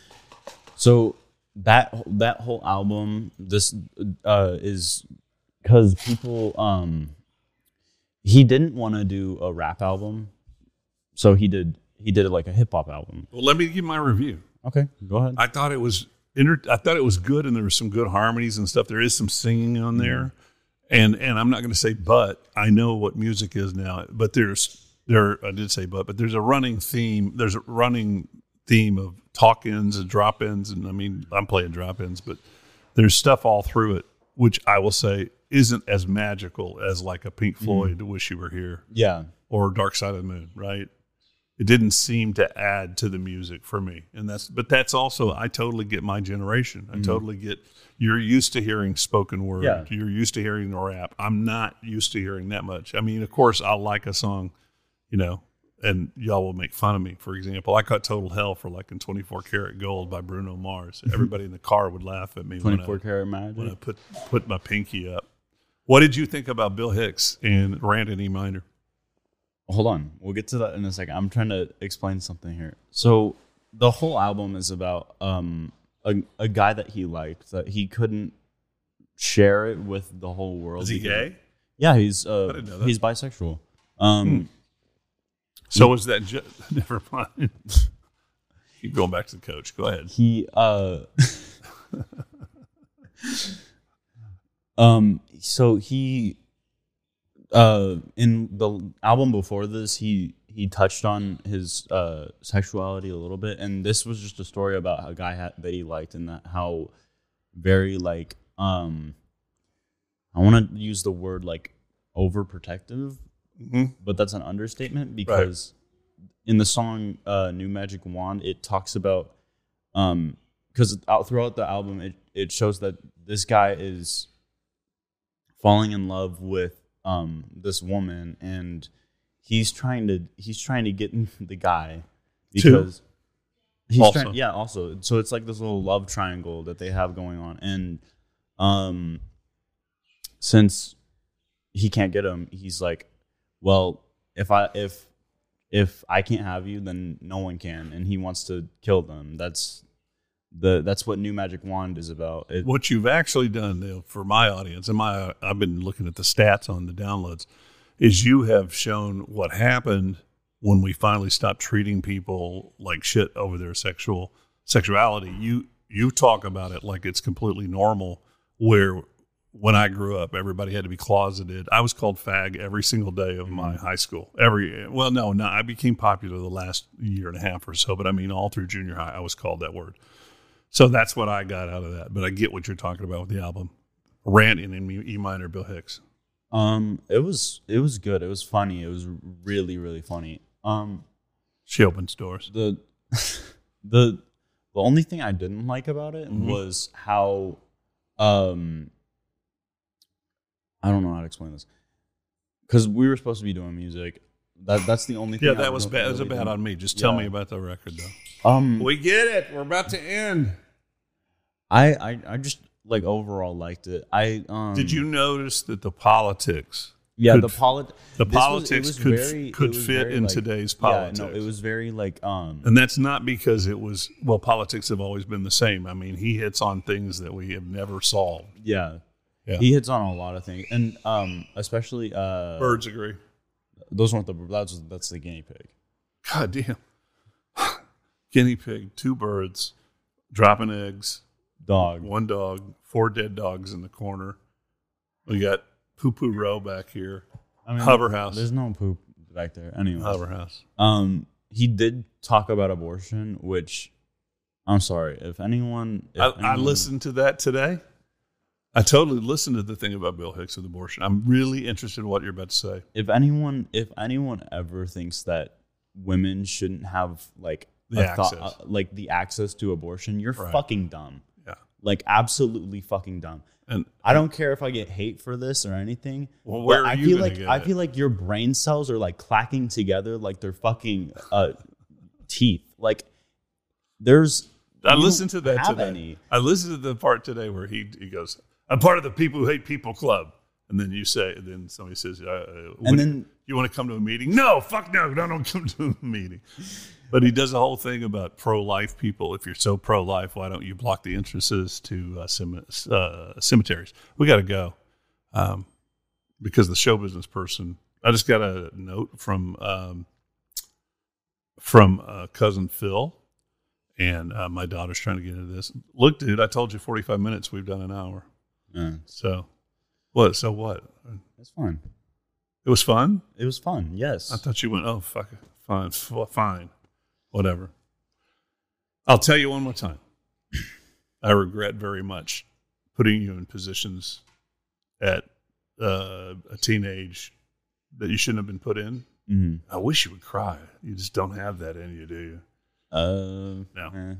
so that that whole album this uh is because people um he didn't want to do a rap album so he did he did like a hip hop album Well, let me give my review. okay go ahead I thought it was inter- I thought it was good, and there was some good harmonies and stuff. There is some singing on there, and and I'm not going to say but. I know what music is now, but there's there I did say but, but there's a running theme. There's a running theme of talk ins and drop ins, and I mean I'm playing drop ins, but there's stuff all through it, which I will say isn't as magical as like a Pink mm-hmm. Floyd "Wish You Were Here" yeah or Dark Side of the Moon, right? It didn't seem to add to the music for me. And that's but that's also I totally get my generation. I mm-hmm. totally get you're used to hearing spoken word. Yeah. You're used to hearing the rap. I'm not used to hearing that much. I mean, of course I'll like a song, you know, and y'all will make fun of me. For example, I cut Total Hell for like in 24 Karat Gold by Bruno Mars. Everybody in the car would laugh at me when 24 I, karat when I put put my pinky up. What did you think about Bill Hicks and Rant in E Minor? hold on we'll get to that in a second i'm trying to explain something here so the whole album is about um a, a guy that he liked that he couldn't share it with the whole world Is he because- gay? yeah he's uh didn't know that. he's bisexual um So was that ju- never mind? keep going back to the coach. Go ahead. he uh um so he uh in the album before this he he touched on his uh sexuality a little bit and this was just a story about a guy ha- that he liked and that how very like um i want to use the word like overprotective Mhm. but that's an understatement because in the song uh, "New Magic Wand," it talks about um because out throughout the album it it shows that this guy is falling in love with um this woman and he's trying to he's trying to get the guy because he's Also. trying yeah also so it's like this little love triangle that they have going on and um since he can't get him he's like well if i if if i can't have you then no one can and he wants to kill them that's the that's what new magic wand is about it, What you've actually done for my audience, and my I've been looking at the stats on the downloads, is you have shown what happened when we finally stopped treating people like shit over their sexual sexuality. You you talk about it like it's completely normal. Where when I grew up, everybody had to be closeted. I was called fag every single day of my high school. Every well, no, no, I became popular the last year and a half or so, but I mean all through junior high, I was called that word. So that's what I got out of that. But I get what you're talking about with the album. Ranting in E minor, Bill Hicks. um it was it was good it was funny it was really really funny um She opens doors. the the the only thing I didn't like about it Mhm. was how um I don't know how to explain this because we were supposed to be doing music. That that's the only thing. Yeah, that was bad. That was a bad on me. Just tell Yeah. me about the record, though. Um, We get it. We're about to end. I, I I just like overall liked it. I um Did you notice that the politics, Yeah, could- the polit the this was- politics was could very- could fit in like- today's politics. Yeah, no, it was very like um and that's not because it was well. Politics have always been the same. I mean, he hits on things that we have never solved. yeah. Yeah. He hits on a lot of things, and um, especially uh, Birds agree. Those weren't the that's that's the guinea pig. God damn. Guinea pig, two birds, dropping eggs, Dog. one dog, four dead dogs in the corner. We got poo poo row back here. I mean, Hover house. There's no poop back there. Anyway, Hover house. um, he did talk about abortion, which I'm sorry if anyone. If I, I listened to that today. I totally listened to the thing about Bill Hicks with abortion. I'm really interested in what you're about to say. If anyone, if anyone ever thinks that women shouldn't have like The access. uh, like the access to abortion, you're Right. fucking dumb. Yeah. Like absolutely fucking dumb. And I don't care if I get hate for this or anything. Well, where are I feel like I feel like your brain cells are like clacking together like they're fucking uh, teeth. Like there's. I listened to that today. any. I listened to the part today where he he goes, "I'm part of the people who hate people club," and then you say, and then somebody says, uh, uh, And then you want to come to a meeting? No, fuck no, no, don't come to a meeting. But he does a whole thing about pro-life people. If you're so pro-life, why don't you block the entrances to uh, cem- uh, cemeteries? We got to go um, because the show business person. I just got a note from um, from uh, cousin Phil, and uh, my daughter's trying to get into this. Look, dude, I told you 45 minutes. We've done an hour. Uh, So what? So what? it's fine. It was fun. It was fun. Yes. I thought you went, oh, fuck. Fine, f- fine, whatever. I'll tell you one more time. I regret very much putting you in positions at uh, a teenage that you shouldn't have been put in. Mhm. I wish you would cry. You just don't have that in you, do you? Uh, No. eh.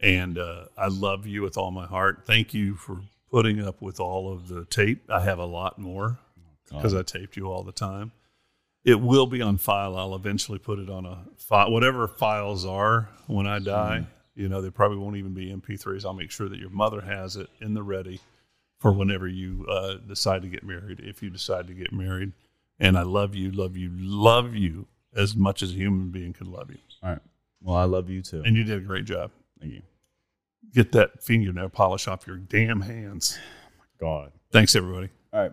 And uh, I love you with all my heart. Thank you for putting up with all of the tape. I have a lot more because I taped you all the time. It will be on file. I'll eventually put it on a file, whatever files are when I die. You know, they probably won't even be MP3s. I'll make sure that your mother has it in the ready for whenever you uh, decide to get married, if you decide to get married. And I love you, love you, love you as much as a human being could love you. All right. Well, I love you too. And you did a great job. Thank you. Get that fingernail polish off your damn hands. God. Thanks, everybody. All right.